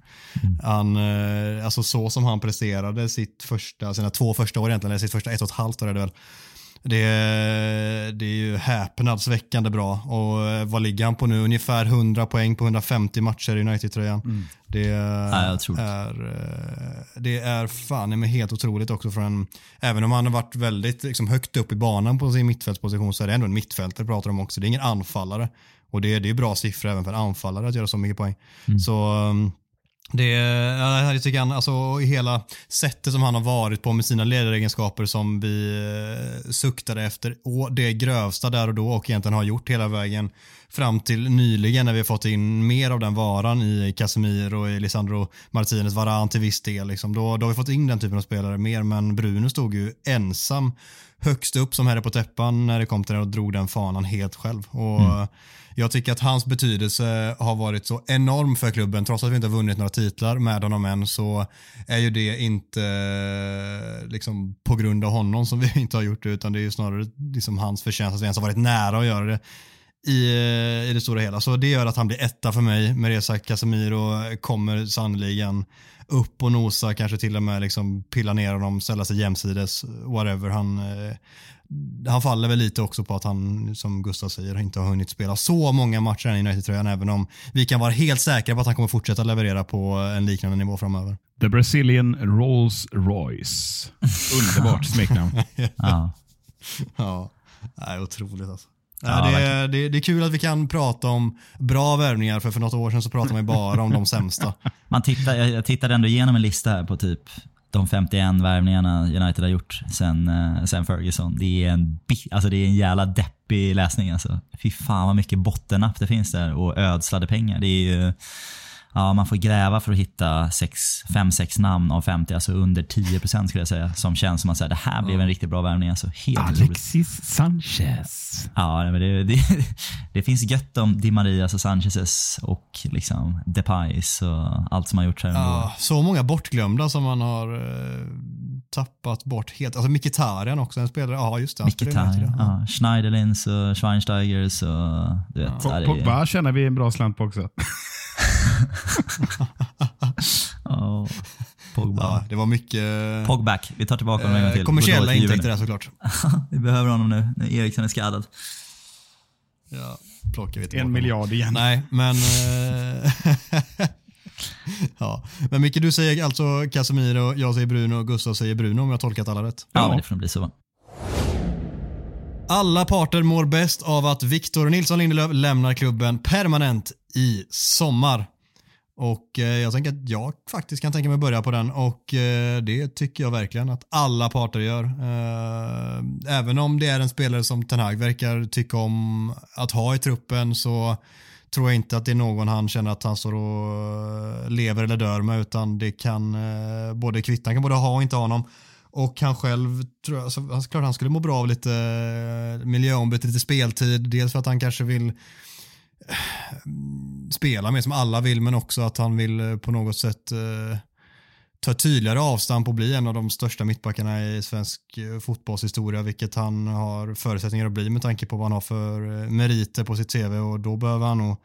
Han, eh, alltså så som han presterade sitt första, sina två första år egentligen, eller sitt första ett och ett halvt år är det väl. Det, det är ju häpnadsväckande bra och eh, vad ligger han på nu? Ungefär 100 poäng på 150 matcher i United-tröjan. Det, Ja, otroligt. är, eh, det är fan med helt otroligt också för en, även om han har varit väldigt liksom, högt upp i banan på sin mittfältsposition så är det ändå en mittfältare pratar de också. Det är ingen anfallare. Och det, det är bra siffror även för en anfallare att göra så mycket poäng. Så um, det, är jag tycker han, alltså hela sättet som han har varit på med sina ledaregenskaper som vi eh, suktade efter det grövsta där och då och egentligen har gjort hela vägen fram till nyligen när vi har fått in mer av den varan i Casemiro och i Lisandro Martinez varan till viss del. Liksom. Då, då har vi fått in den typen av spelare mer men Bruno stod ju ensam högst upp som herre på täppan när det kom till det och drog den fanan helt själv. Och Jag tycker att hans betydelse har varit så enorm för klubben. Trots att vi inte har vunnit några titlar med honom än så är ju det inte liksom, på grund av honom som vi inte har gjort det utan det är ju snarare liksom, hans förtjänst att vi ens har varit nära att göra det i, i det stora hela. Så det gör att han blir etta för mig. Sagt, Casemiro kommer sannoliken upp och nosa, kanske till och med liksom pilla ner honom, ställa sig jämsides, whatever. Han, eh, han faller väl lite också på att han, som Gustav säger, inte har hunnit spela så många matcher i United-tröjan, även om vi kan vara helt säkra på att han kommer fortsätta leverera på en liknande nivå framöver. The Brazilian Rolls Royce. Underbart smeknamn. Ja. Ja, det är otroligt alltså. Ja, det, är, det, det är kul att vi kan prata om bra värvningar för för något år sedan så pratade man ju bara om de sämsta. Man tittar, jag tittade ändå igenom en lista här på typ de 51 värvningarna United har gjort sen, eh, sen Ferguson. Det är, en, alltså det är en jävla deppig läsning. Alltså. Fy fan vad mycket bottennapp det finns där och ödslade pengar. Det är ju, ja, man får gräva för att hitta 5-6 namn av 50, alltså under 10% skulle jag säga. Som känns som att säga, det här blev en riktigt bra värvning. Alltså, helt otroligt. Alexis Sanchez. Ja, men det, det, det finns gött om Di Marias och Sanchezes och liksom Depays och allt som har gjorts här. Ja, så många bortglömda som man har eh, tappat bort helt. Alltså Mkhitaryan också, en spelare. Ja, just det. Mkhitaryan, ja. Schneiderlins och Schweinsteigers och du vet. Ja, Pogba tjänar vi en bra slant på också. Ja, Pogba. Ja, det var mycket Pogback, vi tar tillbaka honom en gång eh, till. kommersiella intäkter där såklart. nu. vi behöver honom nu, när Eriksson är skadad. Ja, plockar vi tillbaka. En miljard igen. Nej, men... eh, ja. Men Micke, du säger alltså Casemiro, jag säger Bruno, Gustav säger Bruno om jag har tolkat alla rätt. Ja, Ja. men det får nog bli så. Alla parter mår bäst av att Victor Nilsson Lindelöf lämnar klubben permanent i sommar. Och eh, jag tänker att jag faktiskt kan tänka mig att börja på den och eh, det tycker jag verkligen att alla parter gör. Eh, även om det är en spelare som Ten Hag verkar tycka om att ha i truppen så tror jag inte att det är någon han känner att han står och lever eller dör med utan det kan både kvitta, han kan både ha och inte ha honom. Och han själv, tror jag, alltså, han- klart han skulle må bra av lite miljöombyte, lite speltid. Dels för att han kanske vill Eh, spela med som alla vill, men också att han vill eh, på något sätt eh, ta tydligare avstamp och bli en av de största mittbackarna i svensk eh, fotbollshistoria, vilket han har förutsättningar att bli med tanke på vad han har för meriter på sitt CV och då behöver han nog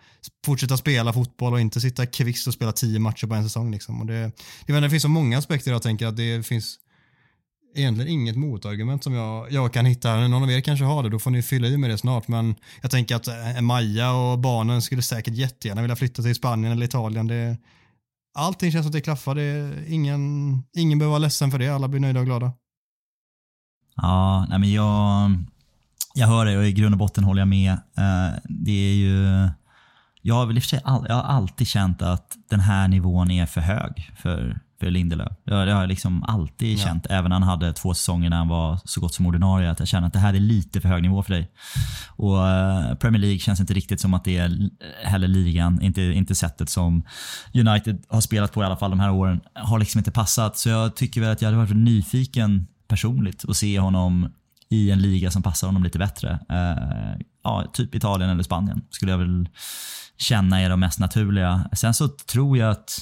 fortsätta spela fotboll och inte sitta kvist och spela tio matcher på en säsong. Liksom. Och det, det finns så många aspekter jag tänker att det finns egentligen inget motargument som jag, jag kan hitta. Någon av er kanske har det, då får ni fylla i med det snart. Men jag tänker att eh, Maja och barnen skulle säkert jättegärna vilja flytta till Spanien eller Italien. Det, allting känns som att det klaffar. Det, ingen, ingen behöver vara ledsen för det. Alla blir nöjda och glada. Ja, nej men jag, jag hör det och i grund och botten håller jag med. Eh, det är ju, jag har väl i och för sig all, jag har alltid känt att den här nivån är för hög för, för Lindelöf. Det har, jag liksom alltid Ja. känt, även när han hade två säsonger när han var så gott som ordinarie, att jag känner att det här är lite för hög nivå för dig. Och eh, Premier League känns inte riktigt som att det är heller ligan, inte, inte sättet som United har spelat på i alla fall de här åren, har liksom inte passat. Så jag tycker väl att jag hade varit nyfiken personligt att se honom i en liga som passar honom lite bättre. Eh, ja, typ Italien eller Spanien skulle jag väl känna är de mest naturliga. Sen så tror jag att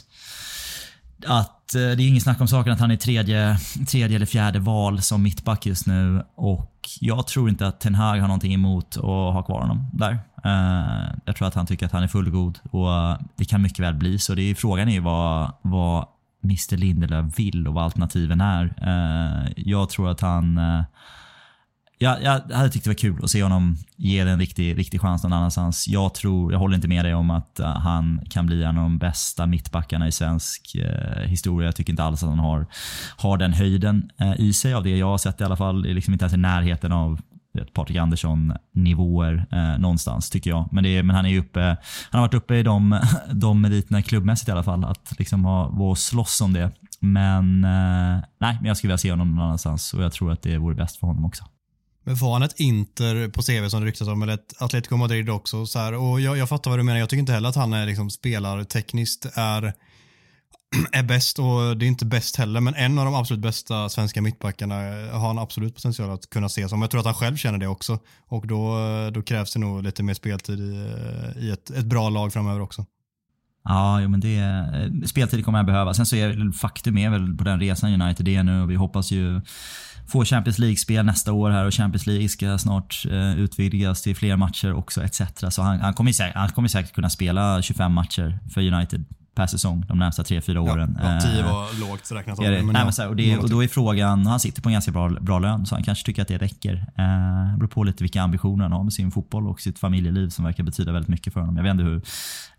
att eh, det är inget snack om saken att han är tredje, tredje eller fjärde val som mittback just nu. Och jag tror inte att Ten Hag har någonting emot att ha kvar honom där. Eh, jag tror att han tycker att han är fullgod och det kan mycket väl bli så. Det är, frågan är ju vad, vad Mr Lindelöf vill och vad alternativen är. Eh, jag tror att han jag, jag hade tyckt det var kul att se honom ge det en riktig, riktig chans någon annanstans. Jag, tror, jag håller inte med dig om att eh, han kan bli en av de bästa mittbackarna i svensk eh, historia. Jag tycker inte alls att han har, har den höjden eh, i sig av det jag har sett i alla fall. Det är liksom inte ens i närheten av Patrik Andersson nivåer eh, någonstans tycker jag. Men, det är, men han är uppe, han har varit uppe i de, de meriterna klubbmässigt i alla fall. Att liksom ha, vara slåss om det. Men eh, nej, men jag skulle vilja se honom någon annanstans och jag tror att det vore bäst för honom också. Men får han ett Inter på CV som det ryktas om, eller ett Atletico Madrid också? Så här, och jag, jag fattar vad du menar. Jag tycker inte heller att han är liksom spelartekniskt är, är bäst och det är inte bäst heller, men en av de absolut bästa svenska mittbackarna har han absolut potential att kunna se som. Jag tror att han själv känner det också och då, då krävs det nog lite mer speltid i, i ett, ett bra lag framöver också. Ja, jo, men det, eh, speltid kommer jag behöva. Sen så är faktum är väl på den resan United är nu och vi hoppas ju få Champions League-spel nästa år här och Champions League ska snart eh, utvidgas till fler matcher också etc. Så han, han, kommer säkert, han kommer säkert kunna spela 25 matcher för United per säsong de närmsta 3-4 åren. Ja, 10 eh, var lågt räknat av det, men, nej, men så här, och, det, och då är frågan, han sitter på en ganska bra, bra lön så han kanske tycker att det räcker. Eh, beror på lite vilka ambitioner han har med sin fotboll och sitt familjeliv som verkar betyda väldigt mycket för honom. Jag vet inte hur,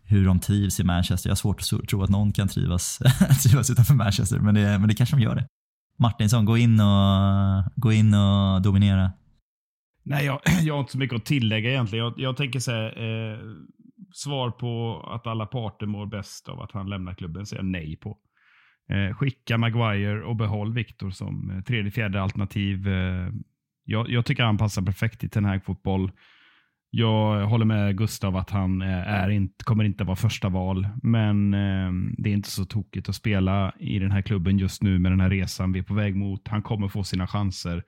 hur de trivs i Manchester. Jag har svårt att tro att någon kan trivas, trivas utanför Manchester, men det, men det kanske de gör det. Martinsson, gå in och, gå in och dominera. Nej, jag, jag har inte så mycket att tillägga egentligen. Jag, jag tänker säga eh, svar på att alla parter mår bäst av att han lämnar klubben säger jag nej på. Eh, skicka Maguire och behåll Viktor som eh, tredje, fjärde alternativ. Eh, jag, jag, tycker han passar perfekt i Ten här fotboll. Jag håller med Gustav att han eh, är inte, kommer inte vara första val, men eh, det är inte så tokigt att spela i den här klubben just nu med den här resan vi är på väg mot. Han kommer få sina chanser.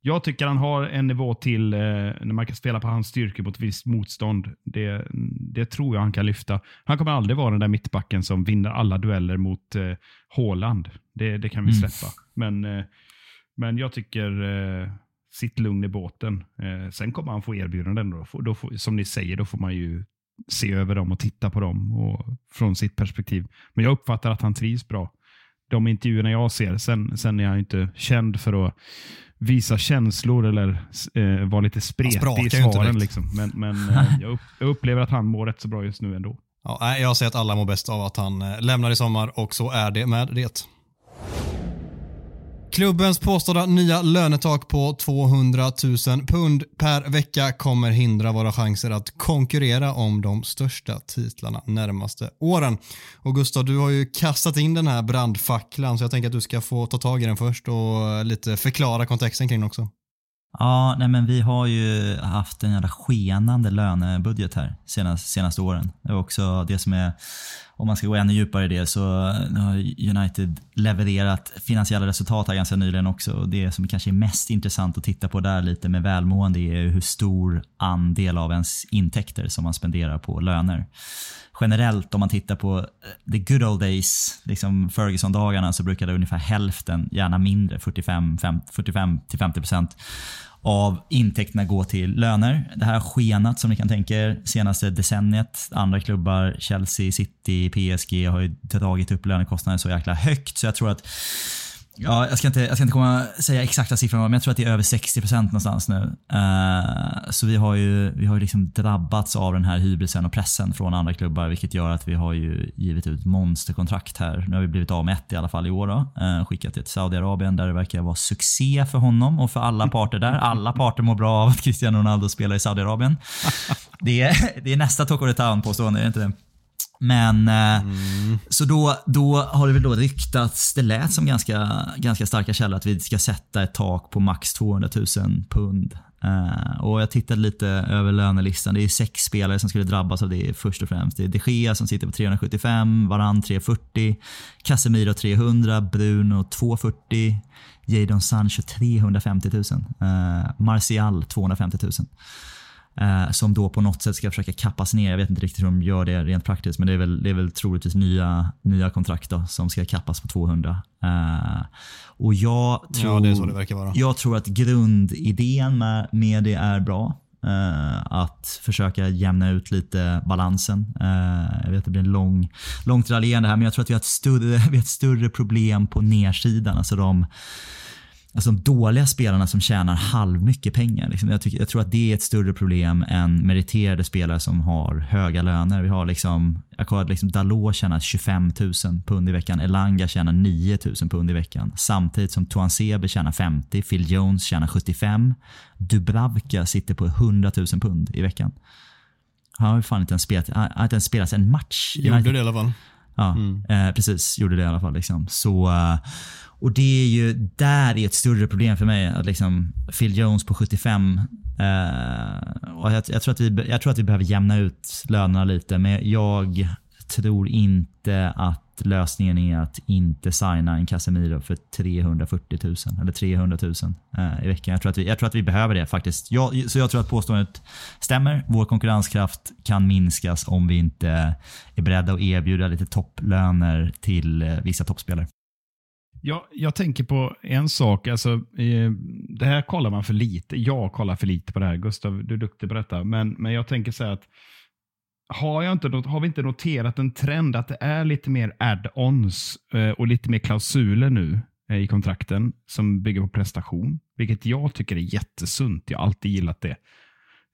Jag tycker han har en nivå till eh, när man kan spela på hans styrkor mot visst motstånd. Det, det tror jag han kan lyfta. Han kommer aldrig vara den där mittbacken som vinner alla dueller mot eh, Håland. Det, det kan vi mm. släppa. Mm. Men, eh, men jag tycker eh, sitt lugn i båten. Eh, sen kommer han få erbjudanden. Då. Då får, som ni säger, då får man ju se över dem och titta på dem och, från sitt perspektiv. Men jag uppfattar att han trivs bra. De intervjuerna jag ser, sen, sen är han inte känd för att visa känslor eller eh, vara lite spretig i svaren. Liksom. Men, men eh, jag, upp, jag, upplever att han mår rätt så bra just nu ändå. Ja, jag ser att alla mår bäst av att han eh, lämnar i sommar och så är det med det. Klubbens påstådda nya lönetak på 200 000 pund per vecka kommer hindra våra chanser att konkurrera om de största titlarna närmaste åren. Och Gustav, du har ju kastat in den här brandfacklan så jag tänker att du ska få ta tag i den först och lite förklara kontexten kring den också. Ja, nej men vi har ju haft en jävla skenande lönebudget här senaste, senaste åren. Det är också det som är, om man ska gå ännu djupare i det, så eh, har United levererat finansiella resultat här ganska nyligen också. Och det som kanske är mest intressant att titta på där lite med välmående är hur stor andel av ens intäkter som man spenderar på löner generellt om man tittar på the good old days, liksom Ferguson-dagarna, så brukade ungefär hälften, gärna mindre, 45-50 procent av intäkterna går till löner. Det här har skenat som ni kan tänka er senaste decenniet. Andra klubbar, Chelsea, City, PSG har ju tagit upp lönekostnader så jäkla högt så jag tror att Ja, jag ska inte, jag ska inte komma säga exakta siffror, men jag tror att det är över 60% någonstans nu. Uh, så vi har ju, vi har liksom drabbats av den här hybrisen och pressen från andra klubbar, vilket gör att vi har ju givit ut monsterkontrakt här. Nu har vi blivit av med ett i alla fall i år. Då. Uh, skickat det till Saudiarabien där det verkar vara succé för honom och för alla parter där. Alla parter mår bra av att Cristiano Ronaldo spelar i Saudiarabien. Det är, det är nästa Talk of the Town påstående, är det inte det? Men eh, så då, då har det väl då ryktats, det lät som ganska, ganska starka källor att vi ska sätta ett tak på max 200 000 pund. Eh, och jag tittade lite över lönelistan. Det är sex spelare som skulle drabbas av det först och främst. Det är de Gea som sitter på 375, Varann 340, Casemiro 300, Bruno 240, Jadon Sancho 350 000, eh, Martial 250 000. Eh, som då på något sätt ska försöka kappas ner. Jag vet inte riktigt hur de gör det rent praktiskt men det är väl, det är väl troligtvis nya, nya kontrakt då, som ska kappas på 200. Eh, och jag tror, Ja, det är så det verkar vara. Jag tror att grundidén med, med det är bra. Eh, att försöka jämna ut lite balansen. Eh, jag vet att det blir en lång, långt raljerande här men jag tror att vi har ett större, vi har ett större problem på nersidan. Alltså de, Alltså de dåliga spelarna som tjänar halvmycket pengar. Liksom. Jag, tycker, jag tror att det är ett större problem än meriterade spelare som har höga löner. Vi har liksom, jag kollade liksom Dalot tjänar 25 000 pund i veckan. Elanga tjänar 9 000 pund i veckan. Samtidigt som Tuan Sebe tjänar 50, Phil Jones tjänar 75. Dubravka sitter på 100 000 pund i veckan. Han har ju fan inte ens spelat, inte ens spelat en match. Gjorde det i alla fall. Ja, eh, precis. Gjorde det i alla fall. Liksom. Så, eh, och det är ju, där är ett större problem för mig. Att liksom Phil Jones på 75. Eh, och jag, jag, tror att vi, jag tror att vi behöver jämna ut lönerna lite. Men jag tror inte att lösningen är att inte signa en Casemiro för 340 000 eller 300 000 eh, i veckan. Jag tror, att vi, jag tror att vi behöver det faktiskt. Jag, så jag tror att påståendet stämmer. Vår konkurrenskraft kan minskas om vi inte är beredda att erbjuda lite topplöner till eh, vissa toppspelare. Jag, jag tänker på en sak. Alltså, eh, det här kollar man för lite. Jag kollar för lite på det här. Gustav, du är duktig på detta. Men, men jag tänker så här att har, jag inte, har vi inte noterat en trend att det är lite mer add-ons eh, och lite mer klausuler nu eh, i kontrakten som bygger på prestation? Vilket jag tycker är jättesunt. Jag har alltid gillat det.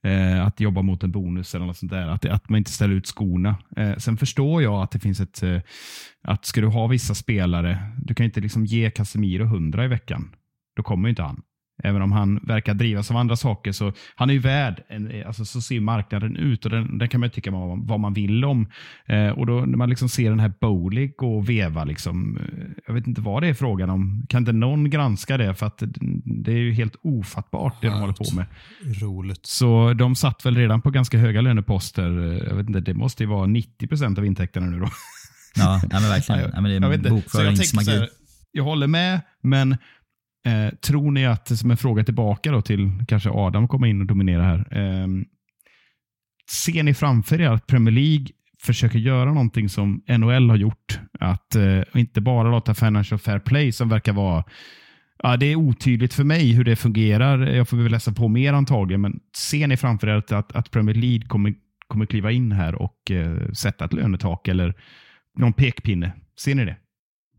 Eh, att jobba mot en bonus eller något sånt där. Att, att man inte ställer ut skorna. Sen förstår jag att det finns ett... Att ska du ha vissa spelare, du kan inte liksom ge Casemiro 100 i veckan. Då kommer ju inte han. Även om han verkar drivas av andra saker. så Han är ju värd, en, alltså så ser marknaden ut och den, den kan man ju tycka vad, vad man vill om. Eh, och då när man liksom ser den här Bowley gå och veva, liksom, eh, jag vet inte vad det är frågan om. Kan inte någon granska det? För att det, är ju helt ofattbart det de håller på med. Roligt. Så de satt väl redan på ganska höga löneposter. Eh, Jag vet inte, det måste ju vara 90 procent av intäkterna nu då. Ja, men verkligen. Ja, men det jag vet är inte. Så jag, tänker så bokföringsmagi. här, jag håller med, men eh, tror ni att, som en fråga tillbaka då till kanske Adam kommer in och dominera här. Eh, ser ni framför er att Premier League försöker göra någonting som NHL har gjort? Att eh, inte bara låta Financial Fair Play som verkar vara Ja, det är otydligt för mig hur det fungerar. Jag får väl läsa på mer antagligen, men ser ni framför er att, att, att Premier League kommer, kommer kliva in här och eh, sätta ett lönetak eller någon pekpinne? Ser ni det?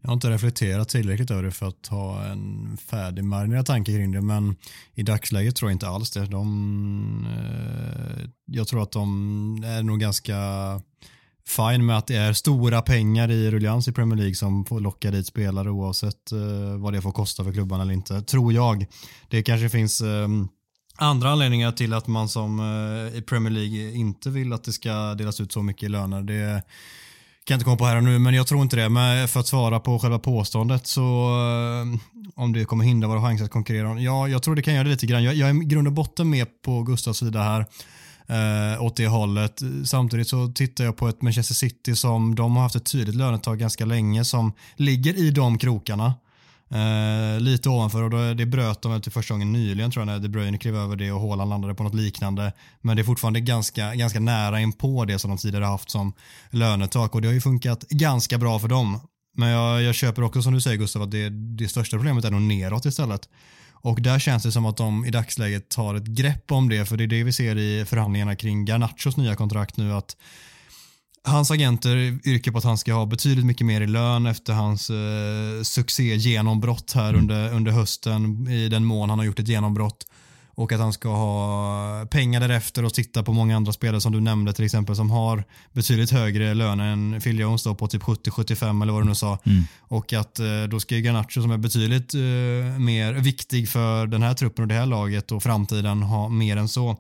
Jag har inte reflekterat tillräckligt över det för att ha en färdig marinerad tanke kring det, men i dagsläget tror jag inte alls det. De, eh, jag tror att de är nog ganska fine med att det är stora pengar i ruljans i Premier League som får locka dit spelare oavsett eh, vad det får kosta för klubban eller inte, tror jag. Det kanske finns eh, andra anledningar till att man som eh, i Premier League inte vill att det ska delas ut så mycket i löner. Det kan jag inte komma på här och nu, men jag tror inte det. Men för att svara på själva påståendet så eh, om det kommer hindra våra chanser att konkurrera. om- Ja, jag tror det kan göra det lite grann. Jag, jag är i grund och botten med på Gustavs sida här eh, åt det hållet. Samtidigt så tittar jag på ett Manchester City som de har haft ett tydligt lönetag ganska länge som ligger i de krokarna. Eh, lite ovanför och då, det bröt de väl till första gången nyligen tror jag när De Bruyne klev över det och Haaland landade på något liknande. Men det är fortfarande ganska, ganska nära in på det som de tidigare haft som lönetak och det har ju funkat ganska bra för dem. Men jag, jag köper också som du säger Gustav att det, det största problemet är nog neråt istället. Och där känns det som att de i dagsläget tar ett grepp om det för det är det vi ser i förhandlingarna kring Garnachos nya kontrakt nu att Hans agenter yrkar på att han ska ha betydligt mycket mer i lön efter hans eh, succé-genombrott här under, under hösten i den mån han har gjort ett genombrott. Och att han ska ha pengar därefter och titta på många andra spelare som du nämnde till exempel som har betydligt högre lön än Phil Jones då på typ 70-75 eller vad du nu sa. Och att eh, då ska ju Garnacho som är betydligt eh, mer viktig för den här truppen och det här laget och framtiden ha mer än så.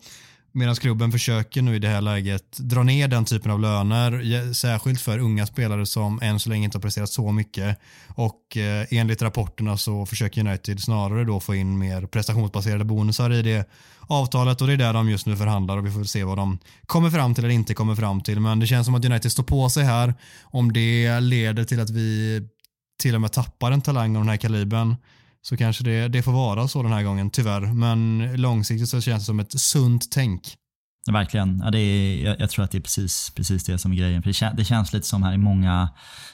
Medan klubben försöker nu i det här läget dra ner den typen av löner, särskilt för unga spelare som än så länge inte har presterat så mycket. Och eh, enligt rapporterna så försöker United snarare då få in mer prestationsbaserade bonusar i det avtalet och det är där de just nu förhandlar och vi får väl se vad de kommer fram till eller inte kommer fram till. Men det känns som att United står på sig här. Om det leder till att vi till och med tappar en talang av den här kalibern så kanske det, det får vara så den här gången, tyvärr. Men långsiktigt så känns det som ett sunt tänk. Verkligen. Ja, det är, jag, jag tror att det är precis, precis det som är grejen. För det, kän, det känns lite som här i många,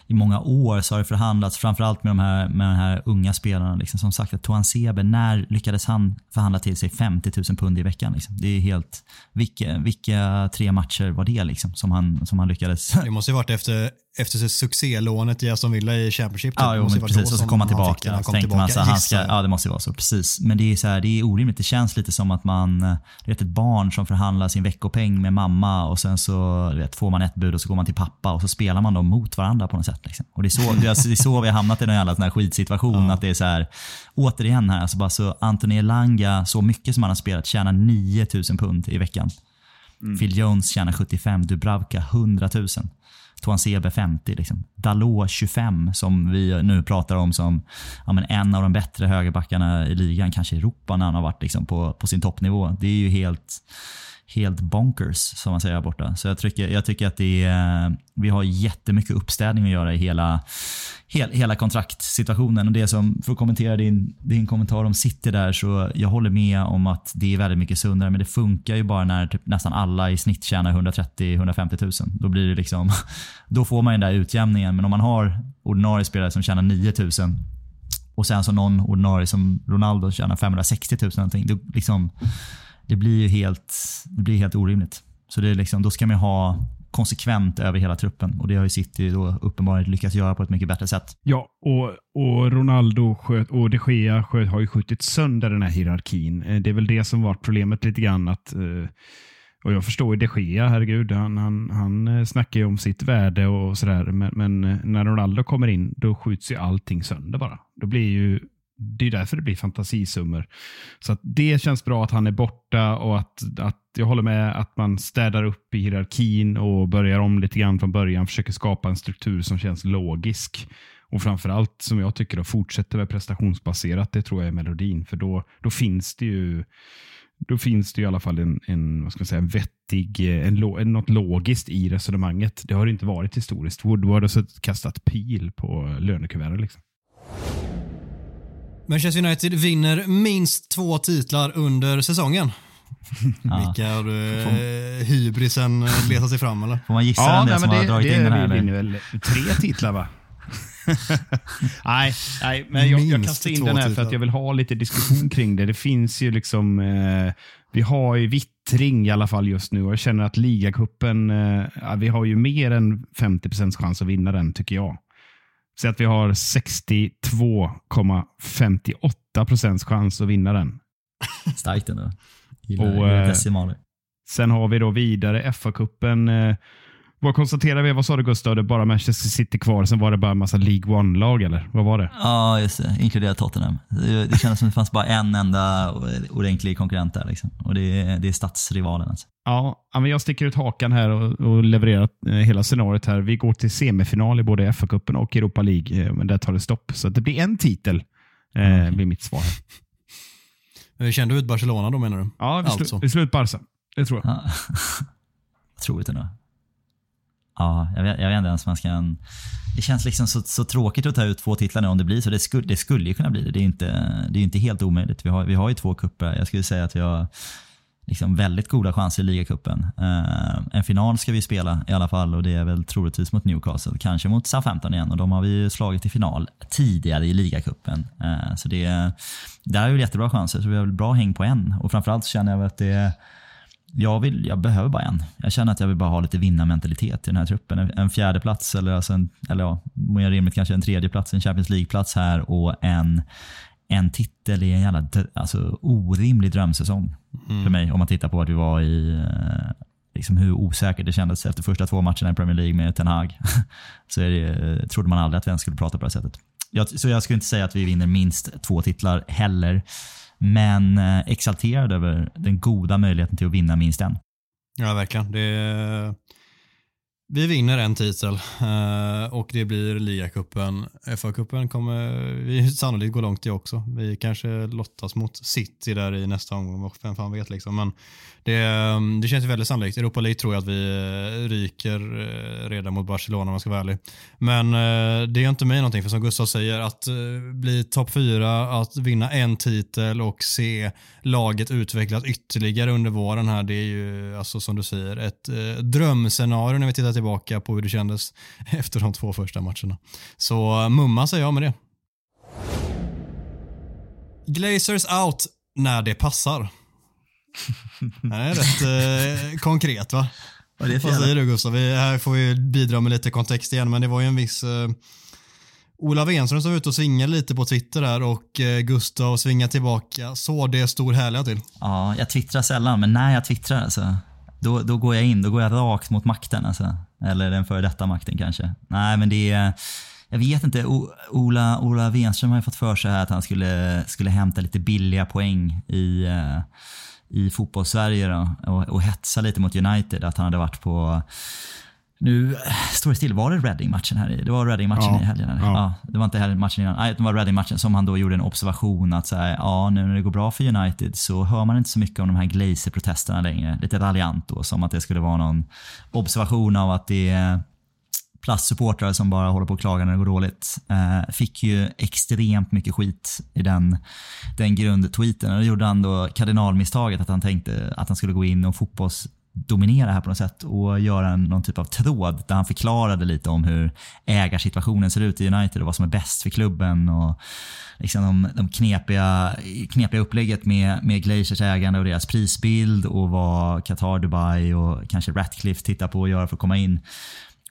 i många år så har det förhandlats, framförallt med de här, med de här unga spelarna. Liksom. Som sagt, att Toan Sebe, när lyckades han förhandla till sig 50 000 pund i veckan? Liksom? Det är helt, vilka, vilka tre matcher var det liksom, som, han, som han lyckades? Det måste ju varit efter, efter succélånet i Aston Villa i Championship. typ. Ja, Det jo, men precis. Och så kom han det. tillbaka. Han kom tänkte man tillbaka, så, han ska, ja, det måste ju vara så. Precis. Men det är, så här, det är orimligt. Det känns lite som att man, du vet ett barn som förhandlar sin veckopeng med mamma och sen så vet, får man ett bud och så går man till pappa och så spelar man dem mot varandra på något sätt. Liksom. Och det är, så, det, är, det är så vi har hamnat i någon jävla sån här skitsituation. Att det är så här, återigen här, alltså bara så Anthony Elanga, så mycket som han har spelat, tjänar 9000 pund i veckan. Phil Jones tjänar 75, Dubravka 100 000. Toan Sebe 50. Liksom. Dalot 25 som vi nu pratar om som ja, men en av de bättre högerbackarna i ligan, kanske i Europa när han har varit liksom, på, på sin toppnivå. Det är ju helt, helt bonkers som man säger här borta. Så jag tycker, jag tycker att det är, vi har jättemycket uppstädning att göra i hela, hel, hela kontraktsituationen. Och det som, för att kommentera din, din kommentar om City där, så jag håller med om att det är väldigt mycket sundare, men det funkar ju bara när typ nästan alla i snitt tjänar 130-150 000. Då blir det liksom, då får man ju den där utjämningen. Men om man har ordinarie spelare som tjänar 9 000 och sen så någon ordinarie som Ronaldo tjänar 560 000 någonting. Då liksom, det blir ju helt, det blir helt orimligt. Så det är liksom, då ska man ha konsekvent över hela truppen och det har ju City då uppenbarligen lyckats göra på ett mycket bättre sätt. Ja, och, och Ronaldo sköt, och de Gea sköt, har ju skjutit sönder den här hierarkin. Eh, det är väl det som varit problemet lite grann. att eh, och Jag förstår ju de Gea, herregud. Han, han, han eh, snackar ju om sitt värde och sådär. Men, men när Ronaldo kommer in, då skjuts ju allting sönder bara. Då blir ju det är därför det blir fantasisummor. Så att det känns bra att han är borta och att, att jag håller med att man städar upp i hierarkin och börjar om lite grann från början. Försöker skapa en struktur som känns logisk. Och framförallt som jag tycker att fortsätter med prestationsbaserat. Det tror jag är melodin. För då, då finns det ju då finns det i alla fall en, en, vad ska man säga, en vettig, en, en, något logiskt i resonemanget. Det har det inte varit historiskt. Woodward har kastat pil på lönekuvertet. Liksom. Manchester United vinner minst två titlar under säsongen. Vilka har du eh, hybrisen eh, letat sig fram eller? Får man gissa vem det är som har dragit in den här? vi vinner väl tre titlar va? nej, nej, men jag, jag kastar in den här för att jag vill ha lite diskussion kring det. Det finns ju liksom, eh, vi har ju vittring i alla fall just nu och jag känner att ligacupen, eh, ja, vi har ju mer än 50% chans att vinna den tycker jag. Så att vi har 62,58 chans att vinna den. Starkt ändå. Gillar, Och, gillar eh, decimaler. Sen har vi då vidare FA-cupen. Vad konstaterar vi? Vad sa du Gustav? Det är bara Manchester City kvar. Sen var det bara en massa League One-lag eller? Vad var det? Ja, just det. Inkluderat Tottenham. Det, kändes som det fanns bara en enda ordentlig konkurrent där. Liksom. Och det, är- det är stadsrivalen. Alltså. Ja, men jag sticker ut hakan här och, och levererar eh, hela scenariot här. Vi går till semifinal i både FA-cupen och Europa League, eh, men där tar det stopp. Så det blir en titel, eh, blir mitt svar. här. Hur kände du ut Barcelona då menar du? Ja, vi, Alltså. vi slår ut Barca. Det tror jag. Ja. Otroligt ändå. Ja, jag vet, jag vet inte ens om man ska... Det känns liksom så, så tråkigt att ta ut två titlar nu om det blir så. Det skulle, det skulle ju kunna bli det. Det är inte, det är inte helt omöjligt. Vi har, vi har ju två kupper. Jag skulle säga att vi har liksom väldigt goda chanser i ligacupen. Uh, en final ska vi spela i alla fall och det är väl troligtvis mot Newcastle. Kanske mot Southampton igen och de har vi ju slagit i final tidigare i ligacupen. Uh, så det, där har vi jättebra chanser. Så vi har väl bra häng på en. Och framförallt så känner jag att det jag, vill, jag behöver bara en. Jag känner att jag vill bara ha lite vinnarmentalitet i den här truppen. En, en fjärde plats eller, alltså en, eller ja, mer rimligt kanske en tredje plats, en Champions League-plats här och en, en titel i en jävla alltså, orimlig drömsäsong för mig. Om man tittar på vart vi var i, eh, liksom hur osäkert det kändes efter första två matcherna i Premier League med Ten Hag. så det, trodde man aldrig att vi ens skulle prata på det här sättet. Jag, så jag skulle inte säga att vi vinner minst två titlar heller. Men eh, exalterad över den goda möjligheten till att vinna minst en. Ja, verkligen. Det, vi vinner en titel eh, och det blir ligacupen. FA-cupen kommer vi sannolikt gå långt i också. Vi kanske lottas mot City där i nästa omgång, vem fan vet liksom. Men det, ehm, det känns väldigt sannolikt. Europa League tror jag att vi eh, ryker eh, redan mot Barcelona om man ska vara ärlig. Men eh, det är inte mig någonting, för som Gustav säger, att bli topp fyra, att vinna en titel och se laget utvecklas ytterligare under våren här, det är ju alltså som du säger ett drömscenario när vi tittar tillbaka på hur det kändes efter de två första matcherna. Så mumma säger jag med det. Glazers out när det passar. Det är rätt eh, konkret va? Vad, Vad säger du Gustav? Vi, här får vi bidra med lite kontext igen, men det var ju en viss eh, Ola Wenström som var ute och svingade lite på Twitter där och eh, Gustav svingade tillbaka. Så det stor härliga till. Ja, jag twittrar sällan, men när jag twittrar alltså, då, då går jag in, då går jag rakt mot makten. Alltså. Eller den före detta makten kanske. Nej, men det är... Jag vet inte. Ola, Ola Wenström har ju fått för sig att han skulle, skulle hämta lite billiga poäng i, uh, i fotbollssverige och, och hetsa lite mot United. Att han hade varit på nu står det still. Var det Reading-matchen här? Det var Reading-matchen ja. i helgen? Ja. ja. det var inte heller matchen innan. Nej, det var Reading-matchen som han då gjorde en observation att så här, ja, nu när det går bra för United så hör man inte så mycket om de här Glazer-protesterna längre. Lite raljant då, som att det skulle vara någon observation av att det är plastsupportrar som bara håller på och klagar när det går dåligt. Eh, fick ju extremt mycket skit i den, den grundtweeten. Och då gjorde han då kardinalmisstaget att han tänkte att han skulle gå in och fotbolls dominera här på något sätt och göra någon typ av tråd där han förklarade lite om hur ägarsituationen ser ut i United och vad som är bäst för klubben och liksom de, de knepiga, knepiga upplägget med, med Glaciers ägande och deras prisbild och vad Qatar, Dubai och kanske Ratcliffe tittar på att göra för att komma in.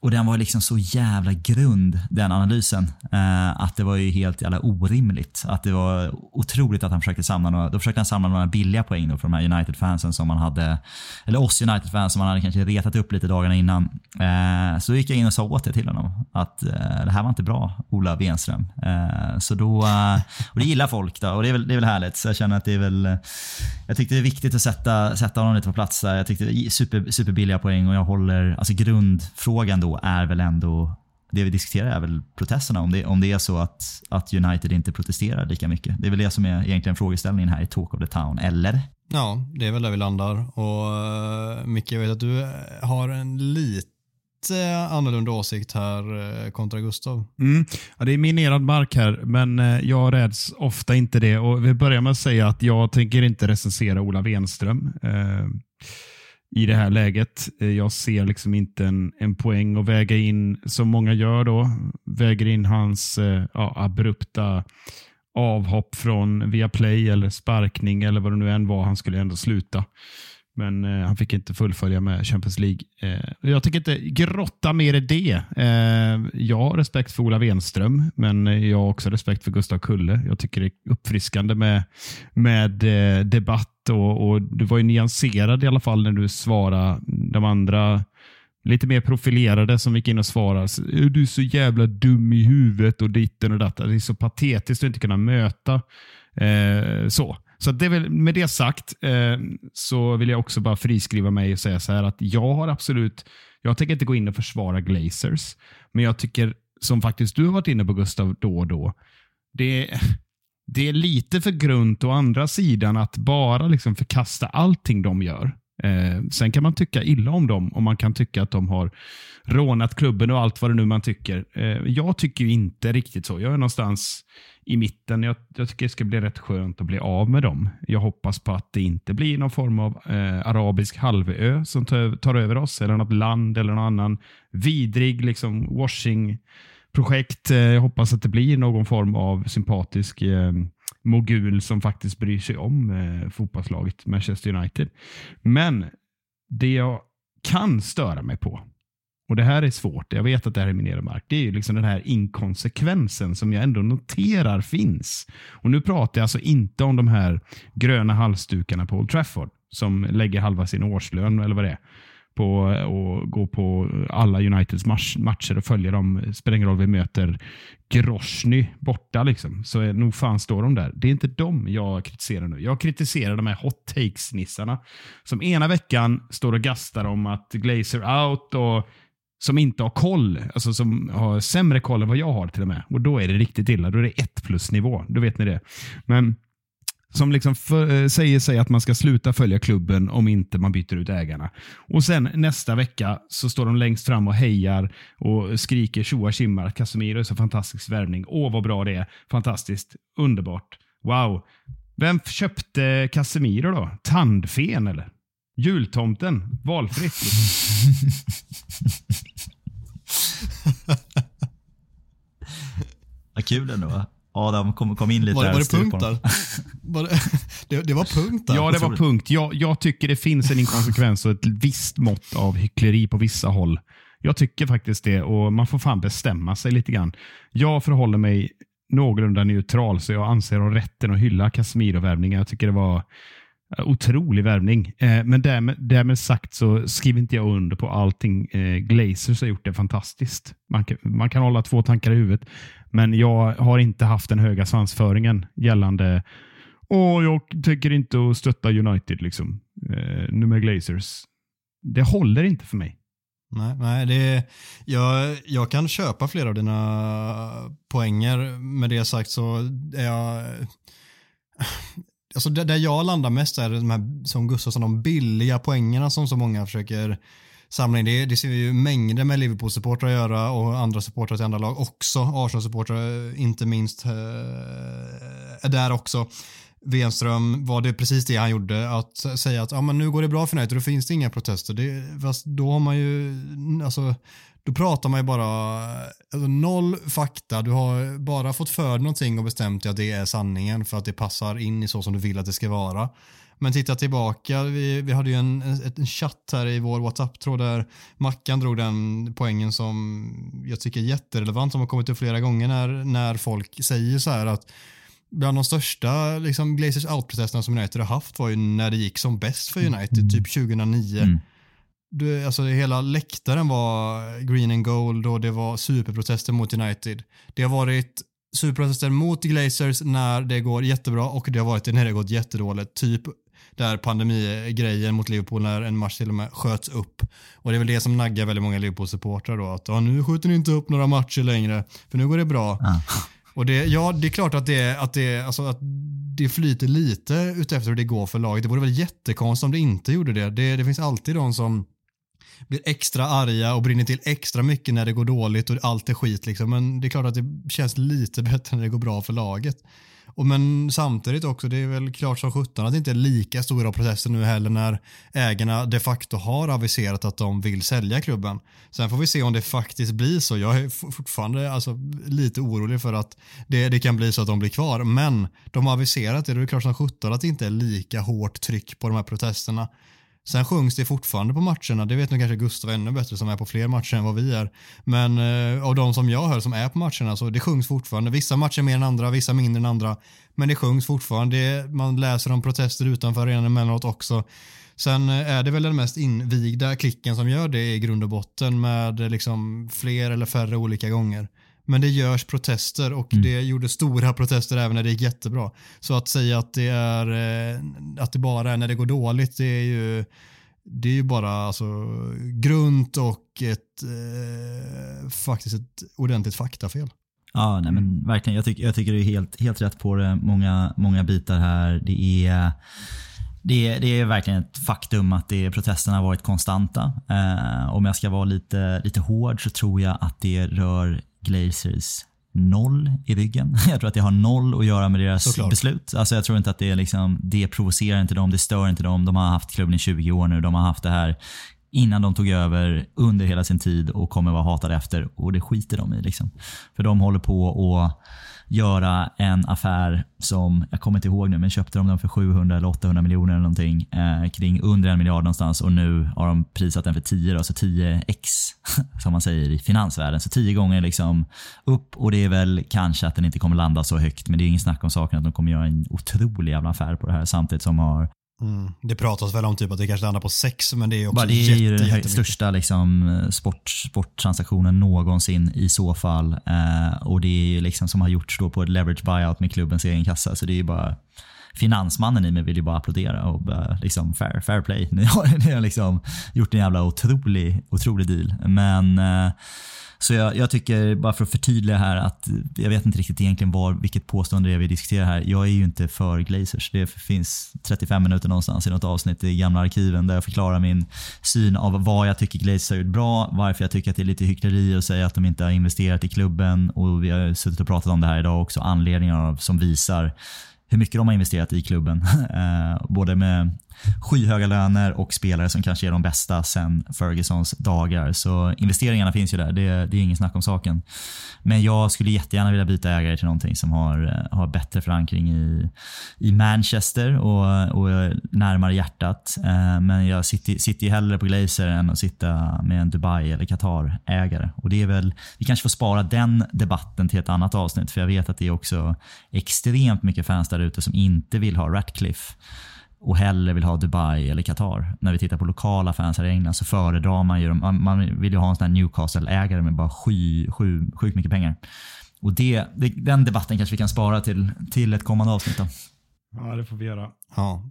Och den var liksom så jävla grund, den analysen, eh, att det var ju helt jävla orimligt. Att det var otroligt att han försökte samla några, då försökte han samla några billiga poäng då för de här United-fansen som man hade, eller oss United-fans som man hade kanske retat upp lite dagarna innan. Eh, så gick jag in och sa åt det till honom, att eh, det här var inte bra, Ola Wenström. Eh, så då, eh, och det gillar folk då, och det är, väl, det är väl härligt. Så jag känner att det är väl, jag tyckte det är viktigt att sätta, sätta honom lite på plats där. Jag tyckte det är super, superbilliga poäng och jag håller, alltså grundfrågan då är väl ändå det vi diskuterar är väl protesterna. Om det, om det är så att, att United inte protesterar lika mycket. Det är väl det som är egentligen frågeställningen här i Talk of the Town, eller? Ja, det är väl där vi landar. Och uh, Micke, jag vet att du har en lite annorlunda åsikt här uh, kontra Gustav. Mm. Ja, det är minerad mark här, men uh, jag räds ofta inte det. Och Vi börjar med att säga att jag tänker inte recensera Ola Wenström. Uh, i det här läget. Eh, jag ser liksom inte en, en poäng att väga in, som många gör då, väger in hans eh, ja, abrupta avhopp från Viaplay eller sparkning eller vad det nu än var. Han skulle ändå sluta. Men eh, han fick inte fullfölja med Champions League. Eh, jag tänker inte grotta mer i det. Eh, jag har respekt för Ola Wenström, men jag har också respekt för Gustav Kulle. Jag tycker det är uppfriskande med, med eh, debatt och, och, du var ju nyanserad i alla fall när du svarade de andra lite mer profilerade som gick in och svarade. Du är så jävla dum i huvudet och ditten och detta. Det är så patetiskt att inte kunna möta eh, så. Så det väl, med det sagt eh, så vill jag också bara friskriva mig och säga så här att jag har absolut, jag tänker inte gå in och försvara Glazers, men jag tycker, som faktiskt du har varit inne på Gustav då och då, det, det är lite för grunt å andra sidan att bara liksom förkasta allting de gör. Eh, sen kan man tycka illa om dem och man kan tycka att de har rånat klubben och allt vad det nu man tycker. Eh, jag tycker inte riktigt så. Jag är någonstans i mitten. Jag, jag, tycker det ska bli rätt skönt att bli av med dem. Jag hoppas på att det inte blir någon form av eh, arabisk halvö som tar, tar, över oss, eller något land eller någon annan vidrig liksom, washing-projekt. Eh, jag hoppas att det blir någon form av sympatisk eh, mogul som faktiskt bryr sig om eh, fotbollslaget Manchester United. Men det jag kan störa mig på och Det här är svårt. Jag vet att det här är minerad mark. Det är ju liksom den här inkonsekvensen som jag ändå noterar finns. Och Nu pratar jag alltså inte om de här gröna halsdukarna på Old Trafford som lägger halva sin årslön eller vad det är på och gå på alla Uniteds match, matcher och följa dem. Spelar ingen roll vi möter Grosny borta liksom. Så är, nog fan står de där. Det är inte dem jag kritiserar nu. Jag kritiserar de här hot takes-nissarna som ena veckan står och gastar om att Glazer out och som inte har koll, alltså som har sämre koll än vad jag har till och med. Och då är det riktigt illa. Då är det ett plus nivå. Då vet ni det. Men som liksom för, säger sig att man ska sluta följa klubben om inte man byter ut ägarna. Och sen nästa vecka så står de längst fram och hejar och skriker tjoa tjimmar. Casemiro är så fantastisk värvning. Åh vad bra det är. Fantastiskt. Underbart. Wow. Vem köpte Casemiro då? Tandfen eller? Jultomten? Valfritt? Vad kul ändå. Adam kom, kom in lite Var, där var det punkt där? det, det, var punkt där. Ja, det var punkt. Jag, jag tycker det finns en inkonsekvens och ett visst mått av hyckleri på vissa håll. Jag tycker faktiskt det och man får fan bestämma sig lite grann. Jag förhåller mig någorlunda neutral så jag anser ha rätten att hylla Casemiro-värvningen. Jag tycker det var eh, otrolig värvning. Eh, Men därmed, därmed sagt så skriver inte jag under på allting eh, Glazers har gjort det fantastiskt. Man kan, man kan hålla två tankar i huvudet, men jag har inte haft den höga svansföringen gällande och jag tänker inte att stötta United liksom. Eh, nu med Glazers. Det håller inte för mig. Nej, nej det, jag, jag kan köpa flera av dina poänger. Med det sagt så är jag... Alltså det, där jag landar mest är de här, som Gustafsson, de billiga poängerna som så många försöker samla in. Det, det ser vi ju mängder med Liverpool-supportrar göra och andra supportrar till andra lag också. Arsenal-supportrar eh, inte minst eh, är där också. Wenström var det precis det han gjorde, att säga att ja, men nu går det bra för United, då finns det inga protester. Det, fast då har man ju, alltså, då pratar man ju bara, alltså, noll fakta, du har bara fått för dig någonting och bestämt dig att det är sanningen för att det passar in i så som du vill att det ska vara. Men titta tillbaka, vi, vi hade ju en, en, en chatt här i vår WhatsApp-tråd där Mackan drog den poängen som jag tycker är jätterelevant, som har kommit upp flera gånger när, när folk säger så här att bland de största liksom, Glazers out-protesterna som United har haft var ju när det gick som bäst för United, typ 2009. Mm. Du, alltså, hela läktaren var green and gold och det var superprotester mot United. Det har varit superprotester mot Glazers när det går jättebra och det har varit det när det gått jättedåligt. Typ där pandemigrejen mot Liverpool när en match till och med sköts upp. Och det är väl det som naggar väldigt många Liverpool-supportrar då. Att nu skjuter ni inte upp några matcher längre för nu går det bra. Ja. Och det, ja, det är klart att det, att, det, alltså att det flyter lite utefter hur det går för laget. Det vore väl jättekonstigt om det inte gjorde det. Det, det finns alltid de som blir extra arga och brinner till extra mycket när det går dåligt och allt är skit. Liksom. Men det är klart att det känns lite bättre när det går bra för laget. Och men samtidigt också, det är väl klart som sjutton att det inte är lika stora protester nu heller när ägarna de facto har aviserat att de vill sälja klubben. Sen får vi se om det faktiskt blir så. Jag är fortfarande alltså, lite orolig för att det, det kan bli så att de blir kvar. Men de har aviserat det och det är klart som sjutton att det inte är lika hårt tryck på de här protesterna. Sen sjungs det fortfarande på matcherna, det vet nog kanske Gustav ännu bättre som är på fler matcher än vad vi är. Men eh, av de som jag hör som är på matcherna så det sjungs fortfarande. Vissa matcher mer än andra, vissa mindre än andra. Men det sjungs fortfarande. Det, man läser om protester utanför arenan emellanåt också. Sen eh, är det väl den mest invigda klicken som gör det i grund och botten med liksom fler eller färre olika gånger. Men det görs protester och det gjorde stora protester även när det gick jättebra. Så att säga att det, är, eh, att det bara är när det går dåligt, det är ju, det är ju bara alltså, grunt och ett, eh, faktiskt ett ordentligt faktafel. Ja, nej, men verkligen. Jag, tycker jag tycker du är helt, helt rätt på det. Många, många bitar här. Det är, det, är, det är verkligen ett faktum att det, protesterna har varit konstanta. Eh, om jag ska vara lite, lite hård så tror jag att det rör Glazers noll i ryggen. Jag tror att det har noll att göra med deras Såklart. beslut. Alltså jag tror inte att det, är liksom, det provocerar inte dem, det stör inte dem. De har haft klubben i 20 år nu. De har haft det här innan de tog över under hela sin tid och kommer vara hatade efter och det skiter de i. Liksom. För de håller på att göra en affär som, jag kommer inte ihåg nu, men köpte de den för 700 eller 800 miljoner eller någonting. Eh, kring under en miljard någonstans och nu har de prisat den för 10, alltså 10x som man säger i finansvärlden. Så 10 gånger liksom upp och det är väl kanske att den inte kommer landa så högt men det är ingen snack om saken att de kommer göra en otrolig jävla affär på det här samtidigt som har Mm. Det pratas väl om typ att det kanske landar på sex, men det är också Bara det är ju jätte, den jättemycket. största liksom, sport, sporttransaktionen någonsin i så fall. Eh, och det är ju liksom som har gjorts då på ett leverage buyout med klubbens egen kassa. Så det är ju bara Finansmannen i mig vill ju bara applådera och bara, liksom fair, fair play. Ni har, ni har liksom gjort en jävla otrolig, otrolig deal. Men eh, så jag, jag tycker, bara för att förtydliga här, att jag vet inte riktigt egentligen var, vilket påstående det är vi diskuterar här. Jag är ju inte för Glazers. Det finns 35 minuter någonstans i något avsnitt i gamla arkiven där jag förklarar min syn av vad jag tycker Glazers har gjort bra, varför jag tycker att det är lite hyckleri att säga att de inte har investerat i klubben och vi har suttit och pratat om det här idag också, anledningar som visar hur mycket de har investerat i klubben. Eh, både med skyhöga löner och spelare som kanske är de bästa sen Fergusons dagar. Så investeringarna finns ju där, det, det är ingen snack om saken. Men jag skulle jättegärna vilja byta ägare till någonting som har, eh, har bättre förankring i, i Manchester och, och närmare hjärtat. Eh, men jag sitter, sitter ju hellre på Glazer än att sitta med en Dubai eller Qatar-ägare. Och det är väl, vi kanske får spara den debatten till ett annat avsnitt för jag vet att det är också extremt mycket fans där ute som inte vill ha Ratcliffe och hellre vill ha Dubai eller Qatar. När vi tittar på lokala fans här i England så föredrar man ju dem. Man- vill ju ha en sån här Newcastle-ägare med bara sky, sky, sjukt mycket pengar. Och det, det, den debatten kanske vi kan spara till, till ett kommande avsnitt. Då. Ja, det får vi göra. Ja,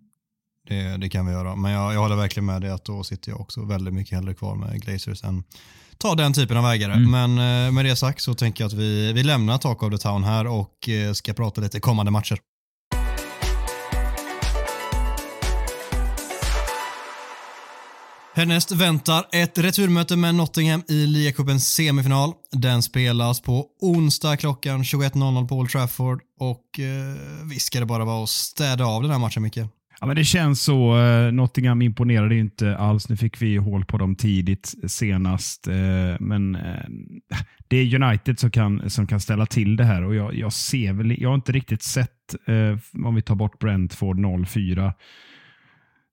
det, det kan vi göra. Men jag, jag håller verkligen med dig att då sitter jag också väldigt mycket hellre kvar med Glazers än ta den typen av ägare. Mm. Men eh, med det sagt så tänker jag att vi, vi lämnar Talk of the Town här och eh, ska prata lite kommande matcher. Härnäst väntar ett returmöte med Nottingham i Ligacupens semifinal. Den spelas på onsdag klockan 21.00 på Old Trafford och eh, visst ska det bara vara att städa av den här matchen Micke? Ja, men det känns så. Eh, Nottingham imponerade ju inte alls. Nu fick vi hål på dem tidigt senast. Eh, men eh, det är United som kan, som kan ställa till det här och jag, jag ser väl, jag har inte riktigt sett, eh, om vi tar bort Brentford 0-4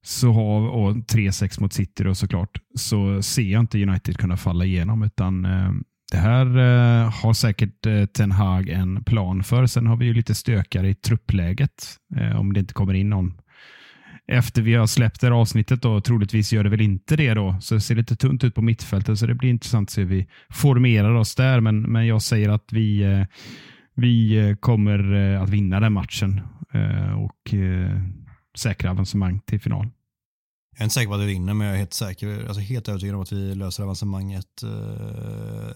så har, och 3-6 mot City då såklart, så ser jag inte United kunna falla igenom utan eh, det här eh, har säkert eh, Ten Hag en plan för. Sen har vi ju lite stökare i truppläget eh, om det inte kommer in någon efter vi har släppt det här avsnittet då, troligtvis gör det väl inte det då, så det ser lite tunt ut på mittfältet, så det blir intressant att se hur vi formerar oss där, men, men jag säger att vi, eh, vi eh, kommer eh, att vinna den matchen eh, och eh, säkra avancemang till final. Jag är inte säker på att vi vinner, men jag är helt säker, alltså helt övertygad om att vi löser avancemanget eh,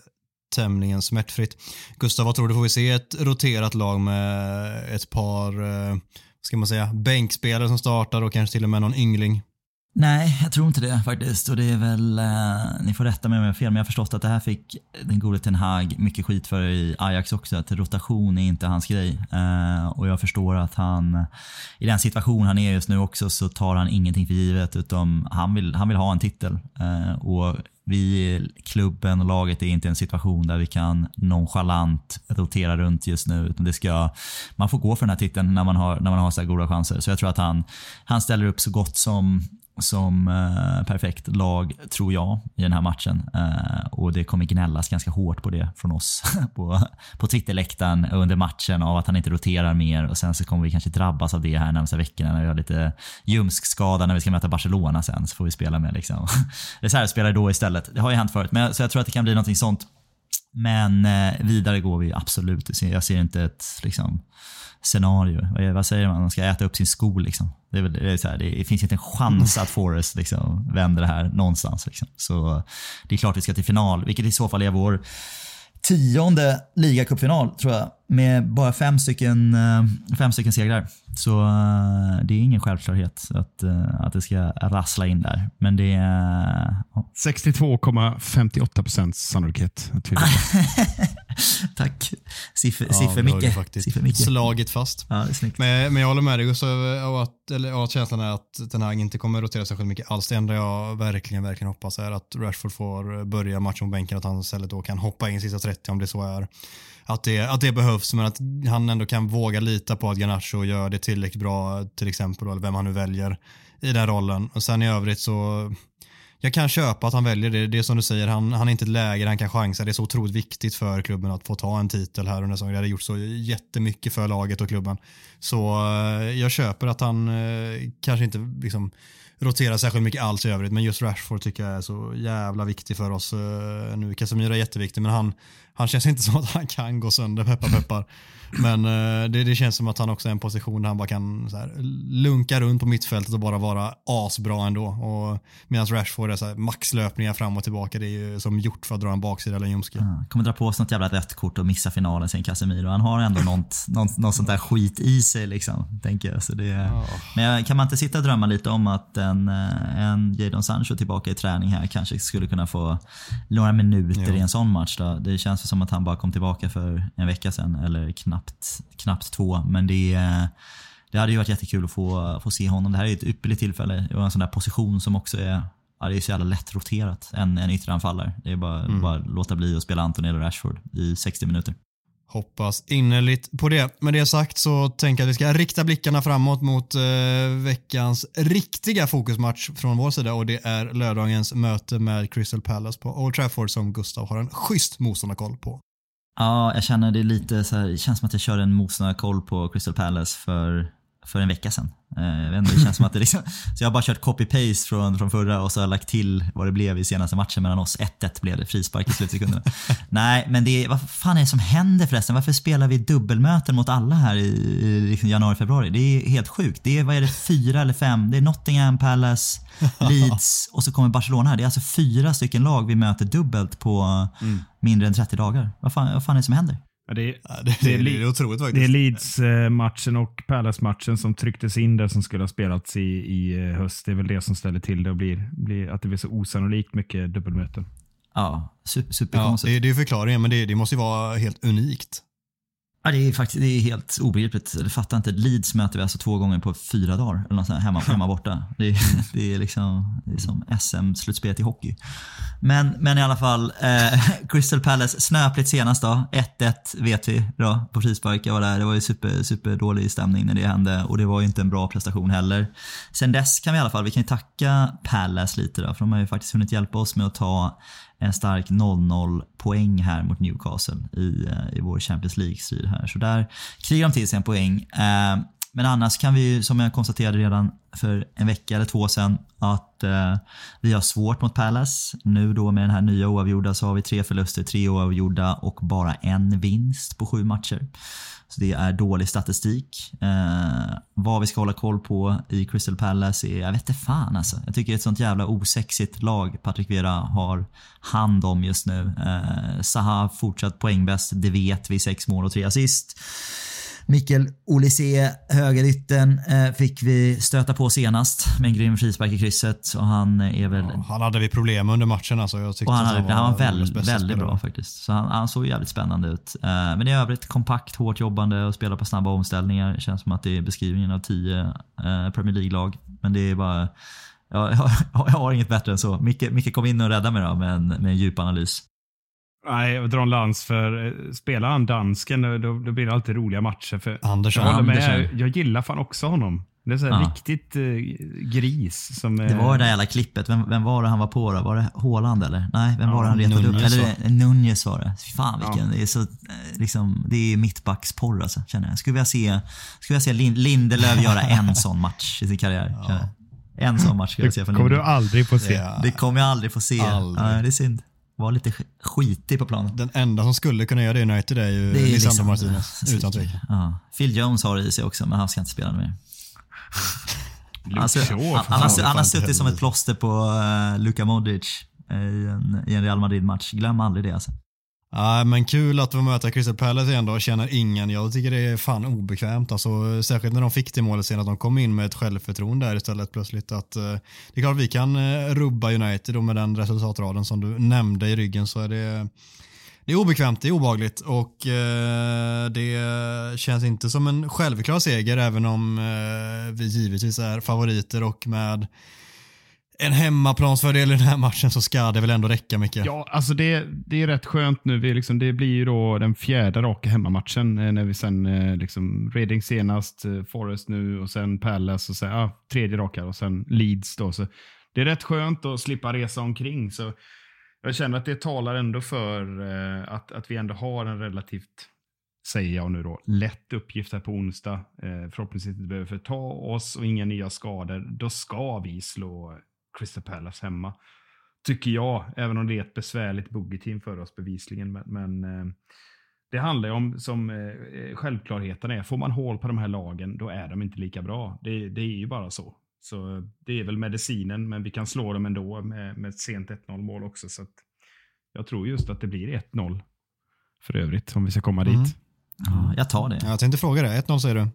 tämligen smärtfritt. Gustav, vad tror du? Får vi se ett roterat lag med ett par, eh, ska man säga, bänkspelare som startar och kanske till och med någon yngling? Nej, jag tror inte det faktiskt. Och det är väl, eh, ni får rätta mig om jag har fel, men jag har förstått att det här fick den gode Ten Hag mycket skit för i Ajax också. Att rotation är inte hans grej. Eh, och jag förstår att han, i den situation han är just nu också, så tar han ingenting för givet. Utan han vill, han vill ha en titel. Eh, och vi, klubben och laget är inte i en situation där vi kan nonchalant rotera runt just nu. Utan det ska, man får gå för den här titeln när man har, när man har så här goda chanser. Så jag tror att han, han ställer upp så gott som som eh, perfekt lag, tror jag, i den här matchen. Eh, och det kommer gnällas ganska hårt på det från oss på, på Twitterläktaren under matchen av att han inte roterar mer och sen så kommer vi kanske drabbas av det här närmsta veckorna när vi har lite ljumskskada när vi ska möta Barcelona sen så får vi spela med liksom reservspelare då istället. Det har ju hänt förut, men jag, så jag tror att det kan bli någonting sånt. Men eh, vidare går vi absolut. Jag ser inte ett liksom, scenario. Vad, säger man? Man ska äta upp sin sko. Liksom. Det, är väl, det, är så här, det finns inte en chans att Forrest liksom, vänder det här någonstans. Liksom. Så det är klart vi ska till final, vilket i så fall är vår tionde ligacupfinal tror jag. Med bara fem stycken, eh, fem stycken segrar. Så eh, det är ingen självklarhet att, eh, att det ska rassla in där. Men det är... ja. 62,58 procents sannolikhet. Tack. Siffer, Ja, siffer Siffer slagit fast. Ja. Men, men jag håller med dig Gustav, och att, eller, och att känslan är att den här inte kommer rotera särskilt mycket alls. Det enda jag verkligen, verkligen hoppas är att Rashford får börja matchen på bänken, att han istället då kan hoppa in sista 30 om det så är. Att det, att det behövs, men att han ändå kan våga lita på att Garnacho gör det tillräckligt bra, till exempel, eller vem han nu väljer i den rollen. Och sen i övrigt så jag kan köpa att han väljer det. Det är som du säger, han, han är inte ett läge där han kan chansa. Det är så otroligt viktigt för klubben att få ta en titel här under säsongen. Det hade gjort så jättemycket för laget och klubben. Så eh, jag köper att han eh, kanske inte liksom roterar särskilt mycket alls i övrigt. Men just Rashford tycker jag är så jävla viktig för oss eh, nu. Casemiro är jätteviktig men han, han känns inte som att han kan gå sönder, peppar peppar. Men eh, det, det känns som att han också är en position där han bara kan så här, lunka runt på mittfältet och bara vara asbra ändå. Och Medan Rashford är så här, maxlöpningar fram och tillbaka. Det är ju som gjort för att dra en baksida eller en ljumske. Ja, kommer dra på sig något jävla rött kort och missa finalen sen Casemiro. Han har ändå något, något, något sånt där skit i sig liksom. Tänker jag. Så det, Men kan man inte sitta och drömma lite om att en, eh, en Jadon Sancho tillbaka i träning här kanske skulle kunna få några minuter Jo. i en sån match då? Det känns som att han bara kom tillbaka för en vecka sedan eller knappt, knappt två. Men det det hade ju varit jättekul att få, få se honom. Det här är ett ypperligt tillfälle och en sån där position som också är Ja, det är så jävla lätt roterat. En, en ytteranfallare. Det är bara, Mm. bara låta bli att spela Anton eller Rashford i 60 minuter. Hoppas innerligt på det. Med det sagt så tänker jag att vi ska rikta blickarna framåt mot eh, veckans riktiga fokusmatch från vår sida och det är lördagens möte med Crystal Palace på Old Trafford som Gustav har en schysst motståndarkoll på. Ja, jag känner det lite så här, det känns som att jag kör en motståndarkoll på Crystal Palace för, för en vecka sedan. Eh, Jag vet inte, det känns som att det liksom, så jag har bara kört copy-paste från, från förra och så har jag lagt till vad det blev i senaste matchen mellan oss. 1-1 blev det, frispark i slutsekunderna. Nej, men det vad fan är det som händer förresten? Varför spelar vi dubbelmöten mot alla här i, i liksom januari, februari? Det är helt sjukt. Det är, vad är det, fyra eller fem? Det är Nottingham, Palace, Leeds och så kommer Barcelona här. Det är alltså fyra stycken lag vi möter dubbelt på mindre än 30 dagar. Vad fan, vad fan är det som händer? Ja, det, är, Ja, det, det, det, är otroligt faktiskt. det är Leeds-matchen och Palace-matchen som trycktes in där som skulle ha spelats i, i eh, höst. Det är väl det som ställer till det och blir, blir att det blir så osannolikt mycket dubbelmöten. Ja, su- Ja, superkonstigt. det, det är förklaringen, men det, det måste ju vara helt unikt. Ja, det är faktiskt det är helt obegripligt. Jag fattar inte. Leeds möter vi alltså två gånger på fyra dagar. Eller något sånt här, hemma, hemma borta. Det är, det är liksom det är som SM-slutspelet i hockey. Men, men i alla fall, eh, Crystal Palace snöpligt senast då. 1-1 vet vi då på frispark. Jag var där. Det var ju super, super dålig stämning när det hände och det var ju inte en bra prestation heller. Sen dess kan vi i alla fall, vi kan ju tacka Palace lite då, för de har ju faktiskt hunnit hjälpa oss med att ta en stark 0-0 poäng här mot Newcastle i, eh, i vår Champions League-strid här. Så där krigar de till sig en poäng. Eh, men annars kan vi ju, som jag konstaterade redan för en vecka eller två sedan, att eh, vi har svårt mot Palace. Nu då med den här nya oavgjorda så har vi tre förluster, tre oavgjorda och bara en vinst på sju matcher. Så det är dålig statistik. Eh, vad vi ska hålla koll på i Crystal Palace är, jag vet inte fan alltså. Jag tycker det är ett sånt jävla osexigt lag Patrik Vera har hand om just nu. Eh, Zaha fortsatt poängbäst, det vet vi. Sex mål och tre assist. Mikael Olise, högerytten, eh, fick vi stöta på senast med en grym frispark i krysset och han är väl Han hade vi problem under matchen alltså. Jag tyckte och han, hade, han var världens väldigt, bästa väldigt spelare. bra faktiskt. Så han, han såg jävligt spännande ut. Eh, men i övrigt kompakt, hårt jobbande och spelar på snabba omställningar. Det känns som att det är beskrivningen av tio eh, Premier League-lag. Men det är bara... Jag, jag, jag har inget bättre än så. Micke, Micke kom in och räddade mig då med en, med en djup analys. Nej, jag drar en lans för eh, spelar han dansken då, då blir det alltid roliga matcher. För Andersson. jag med, Andersson. jag gillar fan också honom. Det är så här Ja. riktigt eh, gris. Som, Det var det där jävla klippet. Vem, vem var det han var på då? Var det Haaland eller? Nej, vem var det han retade upp? Eller Nunez var det. Fy Fan vilken, det är så, eh, liksom, det är mittbacksporr alltså, känner jag. Skulle vilja se, skulle vilja se Lin, Lindelöf göra en sån match i sin karriär. jag. En sån match skulle jag se från Det kommer du aldrig få se. Ja. Det kommer jag aldrig få se. Aldrig. Ja, det är synd. Var lite sk- skitig på planen. Den enda som skulle kunna göra det i United är ju Det är Lisandro liksom- Martinez. Utan tvekan. Ja. Phil Jones har det i sig också, men han ska inte spela mer. Alltså, han, har, han har suttit som ett plåster på uh, Luka Modric eh, i en, i en Real Madrid-match. Glöm aldrig det alltså. Ja, men kul att få möta Crystal Palace igen då känner ingen. Jag tycker det är fan obekvämt. Alltså, särskilt när de fick det målet sen att de kom in med ett självförtroende där istället plötsligt. Att, eh, det är klart att vi kan eh, rubba United och med den resultatraden som du nämnde i ryggen så är det det är obekvämt, det är obagligt och eh, det känns inte som en självklar seger även om eh, vi givetvis är favoriter och med en hemmaplansfördel i den här matchen så ska det väl ändå räcka mycket. Ja, alltså det, det är rätt skönt nu. Vi liksom, det blir ju då den fjärde raka hemmamatchen eh, när vi sen eh, liksom Reading senast, eh, Forest nu och sen Palace och sen ja, tredje raka och sen Leeds då. Så det är rätt skönt att slippa resa omkring. Så jag känner att det talar ändå för att, att vi ändå har en relativt, säger jag nu då, lätt uppgift här på onsdag. Eh, förhoppningsvis inte behöver förta oss och inga nya skador. Då ska vi slå Crystal Palace hemma. Tycker jag, även om det är ett besvärligt boogie-team för oss bevisligen. Men, men eh, det handlar ju om, som eh, självklarheten är, får man hål på de här lagen, då är de inte lika bra. Det, det är ju bara så. Så det är väl medicinen, men vi kan slå dem ändå med, med ett sent 1-0 mål också. Så att jag tror just att det blir 1-0 för övrigt, om vi ska komma Mm. dit. Ja, jag tar det. Jag tänkte fråga det. 1-0 säger du.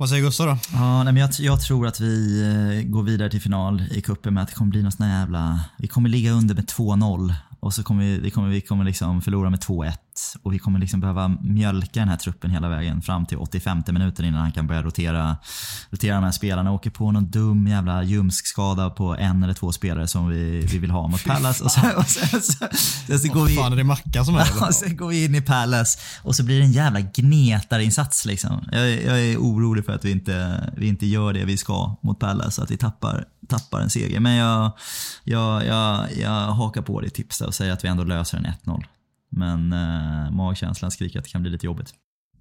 Vad säger Gustav då? Ja, nej, men jag, jag tror att vi eh, går vidare till final i kuppen med att det kommer bli någon sån jävla... Vi kommer ligga under med 2-0 och så kommer vi, vi kommer, vi kommer liksom förlora med 2-1 och vi kommer liksom behöva mjölka den här truppen hela vägen fram till 85 minuten innan han kan börja rotera, rotera de här spelarna. Åker på någon dum jävla ljumskskada på en eller två spelare som vi, vi vill ha mot Palace och så, och så, så, så, så går vi... Fan, är det Mackan som är det? Sen går vi in i Palace och så blir det en jävla gnetarinsats liksom. Jag, jag är orolig för att vi inte, vi inte gör det vi ska mot Palace, att vi tappar, tappar en seger. Men jag, jag, jag, jag hakar på det tipset och säger att vi ändå löser en 1-0. Men eh, magkänslan skriker att det kan bli lite jobbigt.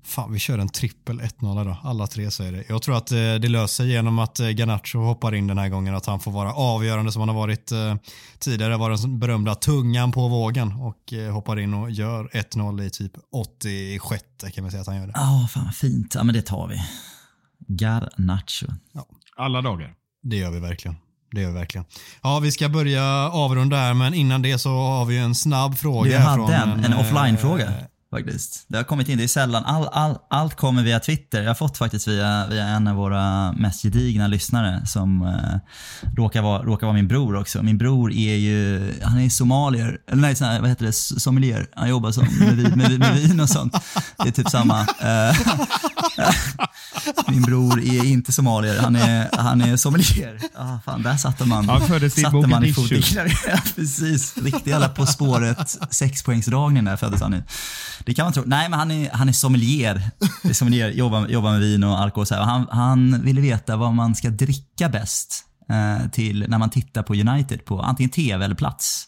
Fan, vi kör en trippel 1-0 då. Alla tre säger det. Jag tror att eh, det löser sig genom att eh, Garnacho hoppar in den här gången. Att han får vara avgörande som han har varit eh, tidigare. Var den berömda tungan på vågen och eh, hoppar in och gör 1-0 i typ 86 kan vi säga att han gör det. Ja, fan vad fint. Ja, men det tar vi. Garnacho. Alla dagar. Det gör vi verkligen. Det gör vi verkligen. Ja, vi ska börja avrunda här, men innan det så har vi en snabb fråga. Jag hade från en, en eh, offline-fråga. Faktiskt. Det har kommit in, det är sällan, all, all, allt kommer via Twitter. Jag har fått faktiskt via, via en av våra mest gedigna lyssnare som eh, råkar, vara, råkar vara min bror också. Min bror är ju, han är somalier, eller nej, sån här, vad heter det, sommelier. Han jobbar som, med, vin- med, vin- med vin och sånt. Det är typ samma. Eh, min bror är inte somalier, han är, han är sommelier. Ah, fan, där satte man, Han föddes i satte man i foten. Precis. Riktig jävla På spåret sexpoängsdragning där föddes han i. Det kan man tro. Nej, men han är, han är sommelier. Det är sommelier jobbar, jobbar med vin och alkohol. Så här. Han, han ville veta vad man ska dricka bäst eh, till när man tittar på United på antingen TV eller plats.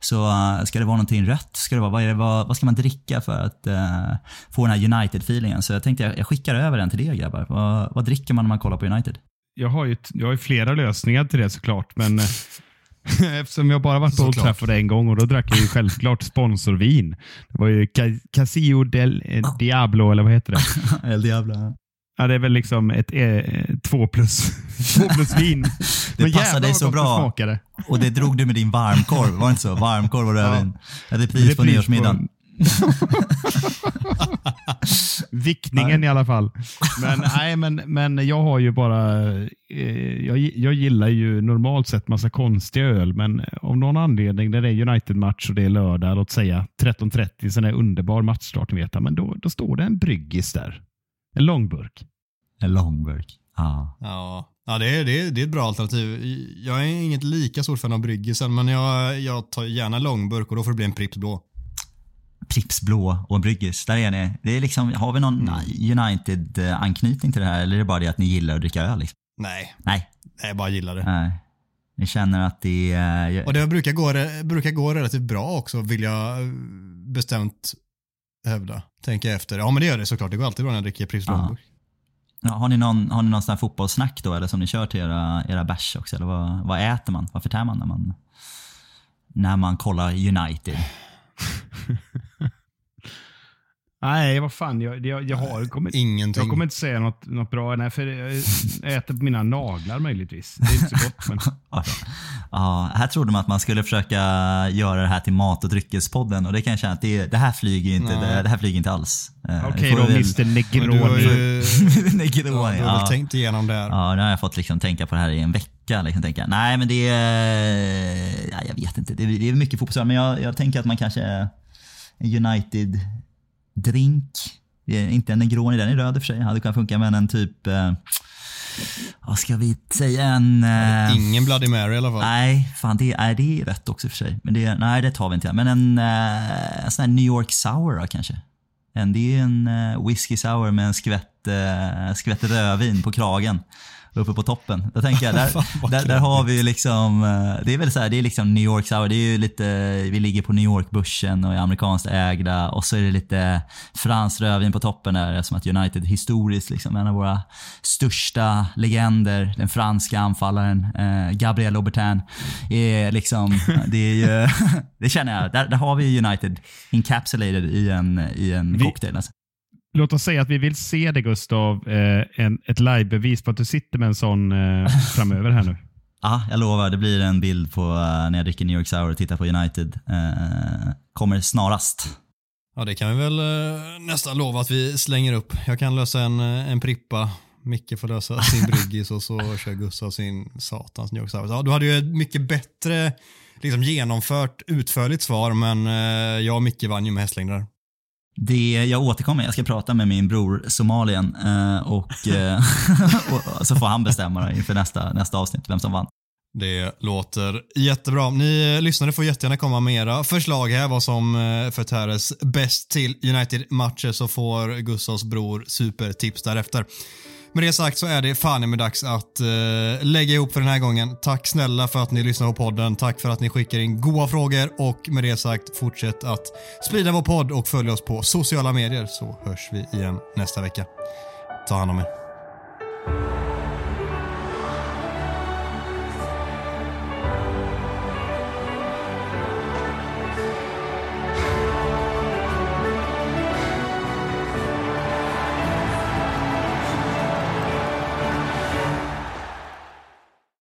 Så eh, ska det vara någonting rött? Ska det vara, vad, är det, vad, vad ska man dricka för att eh, få den här United-feelingen? Så jag tänkte jag, jag skickar över den till er grabbar. Vad, vad dricker man när man kollar på United? Jag har ju, jag har ju flera lösningar till det såklart, men eh, eftersom jag bara varit på Old. Trafford en gång och då drack jag ju självklart sponsorvin. Det var ju Ca- Casillo del eh, Diablo, eller vad heter det? El Diablo. Ja, det är väl liksom ett eh, två plus, två plus vin. Det Men passar dig så bra. Smakade. Och det drog du med din varmkorv, var det inte så? Varmkorv och rödvin. Ja. Det är pris är på nyårsmiddagen. Vickningen i alla fall. Men, nej, men, men jag har ju bara... Eh, jag, jag gillar ju normalt sett massa konstiga öl, men av någon anledning när det är United-match och det är lördag, låt säga 13.30, sån här underbar matchstart, vet, men då, då står det en bryggis där. En långburk. En långburk. Ja. Ja, ja det, är, det, är, det är ett bra alternativ. Jag är inget lika stort fan av Bryggisen, men jag, jag tar gärna långburk och då får det bli en Pripps blå. Pripps blå och en bryggis. Där är ni. Det är liksom, har vi någon United-anknytning till det här eller är det bara det att ni gillar att dricka öl? Liksom? Nej, Nej. nej, jag bara gillar det. Nej. Ni känner att det är... Och det brukar gå, brukar gå relativt bra också, vill jag eh, bestämt hävda. Tänker jag efter. Ja, men det gör det såklart. Det går alltid bra när jag dricker Pripps långburk. Ja, har ni någon, har ni någon sån här fotbollssnack då eller som ni kör till era, era bärs också? Eller vad, vad äter man? Vad förtär man när man, när man kollar United? Nej, vad fan. Jag, jag, jag, har, kommer, Ingenting. jag kommer inte säga något, något bra. Nej, för jag äter på mina naglar möjligtvis. Det är inte så gott. Men... Ja, här trodde man att man skulle försöka göra det här till mat och dryckespodden och det kan jag känna att det, det här flyger inte, det, det här flyger inte alls. Eh, Okej får då, vi väl- Mr Men du har Negroni. ju Negroni, ja, du har ja. väl tänkt igenom det här. Ja, nu har jag fått liksom tänka på det här i en vecka. Liksom, tänka. Nej, men det är... Ja, jag vet inte. Det är, det är mycket fotboll. Men jag, jag tänker att man kanske... En Är Inte en Negroni, den är röd i och för sig. Hade kunnat funka, men en typ... Eh, vad ska vi säga? En... Eh, Ingen Bloody Mary i alla fall. Nej, fan det är, det är rätt också i och för sig. Men det, nej, det tar vi inte. Men en, eh, en sån här New York Sour då, kanske. En, det är en eh, whisky sour med en skvätt, eh, skvätt rödvin på kragen uppe på toppen. Då tänker jag, där, där, där har vi ju liksom, eh, det är väl så här, det är liksom New York Sour, det är ju lite, vi ligger på New York-börsen och är amerikanskt ägda och så är det lite franskt rödvin på toppen där som att United historiskt, liksom, en av våra största legender, den franska anfallaren eh, Gabriel Aubertin, är liksom, det är ju, det känner jag, där, där har vi United encapsulated i en, i en Vi- cocktail. Alltså. Låt oss säga att vi vill se det Gustav, eh, en, ett livebevis på att du sitter med en sån eh, framöver här nu. Ja, jag lovar. Det blir en bild på eh, när jag dricker New York Sour och tittar på United. Eh, kommer snarast. Ja, det kan vi väl eh, nästan lova att vi slänger upp. Jag kan lösa en, eh, en prippa. Micke får lösa sin bryggis och så kör Gustav sin satans New York Sour. Ja, du hade ju ett mycket bättre liksom, genomfört utförligt svar, men eh, jag och Micke vann ju med hästlängder. Det, jag återkommer. Jag ska prata med min bror Somalien eh, och, eh, och så får han bestämma inför nästa, nästa avsnitt vem som vann. Det låter jättebra. Ni eh, lyssnare får jättegärna komma med era förslag här vad som eh, förtäres bäst till United-matcher så får Gustavs bror supertips därefter. Med det sagt så är det fan med dags att eh, lägga ihop för den här gången. Tack snälla för att ni lyssnar på podden. Tack för att ni skickar in goda frågor och med det sagt fortsätt att sprida vår podd och följ oss på sociala medier så hörs vi igen nästa vecka. Ta hand om er.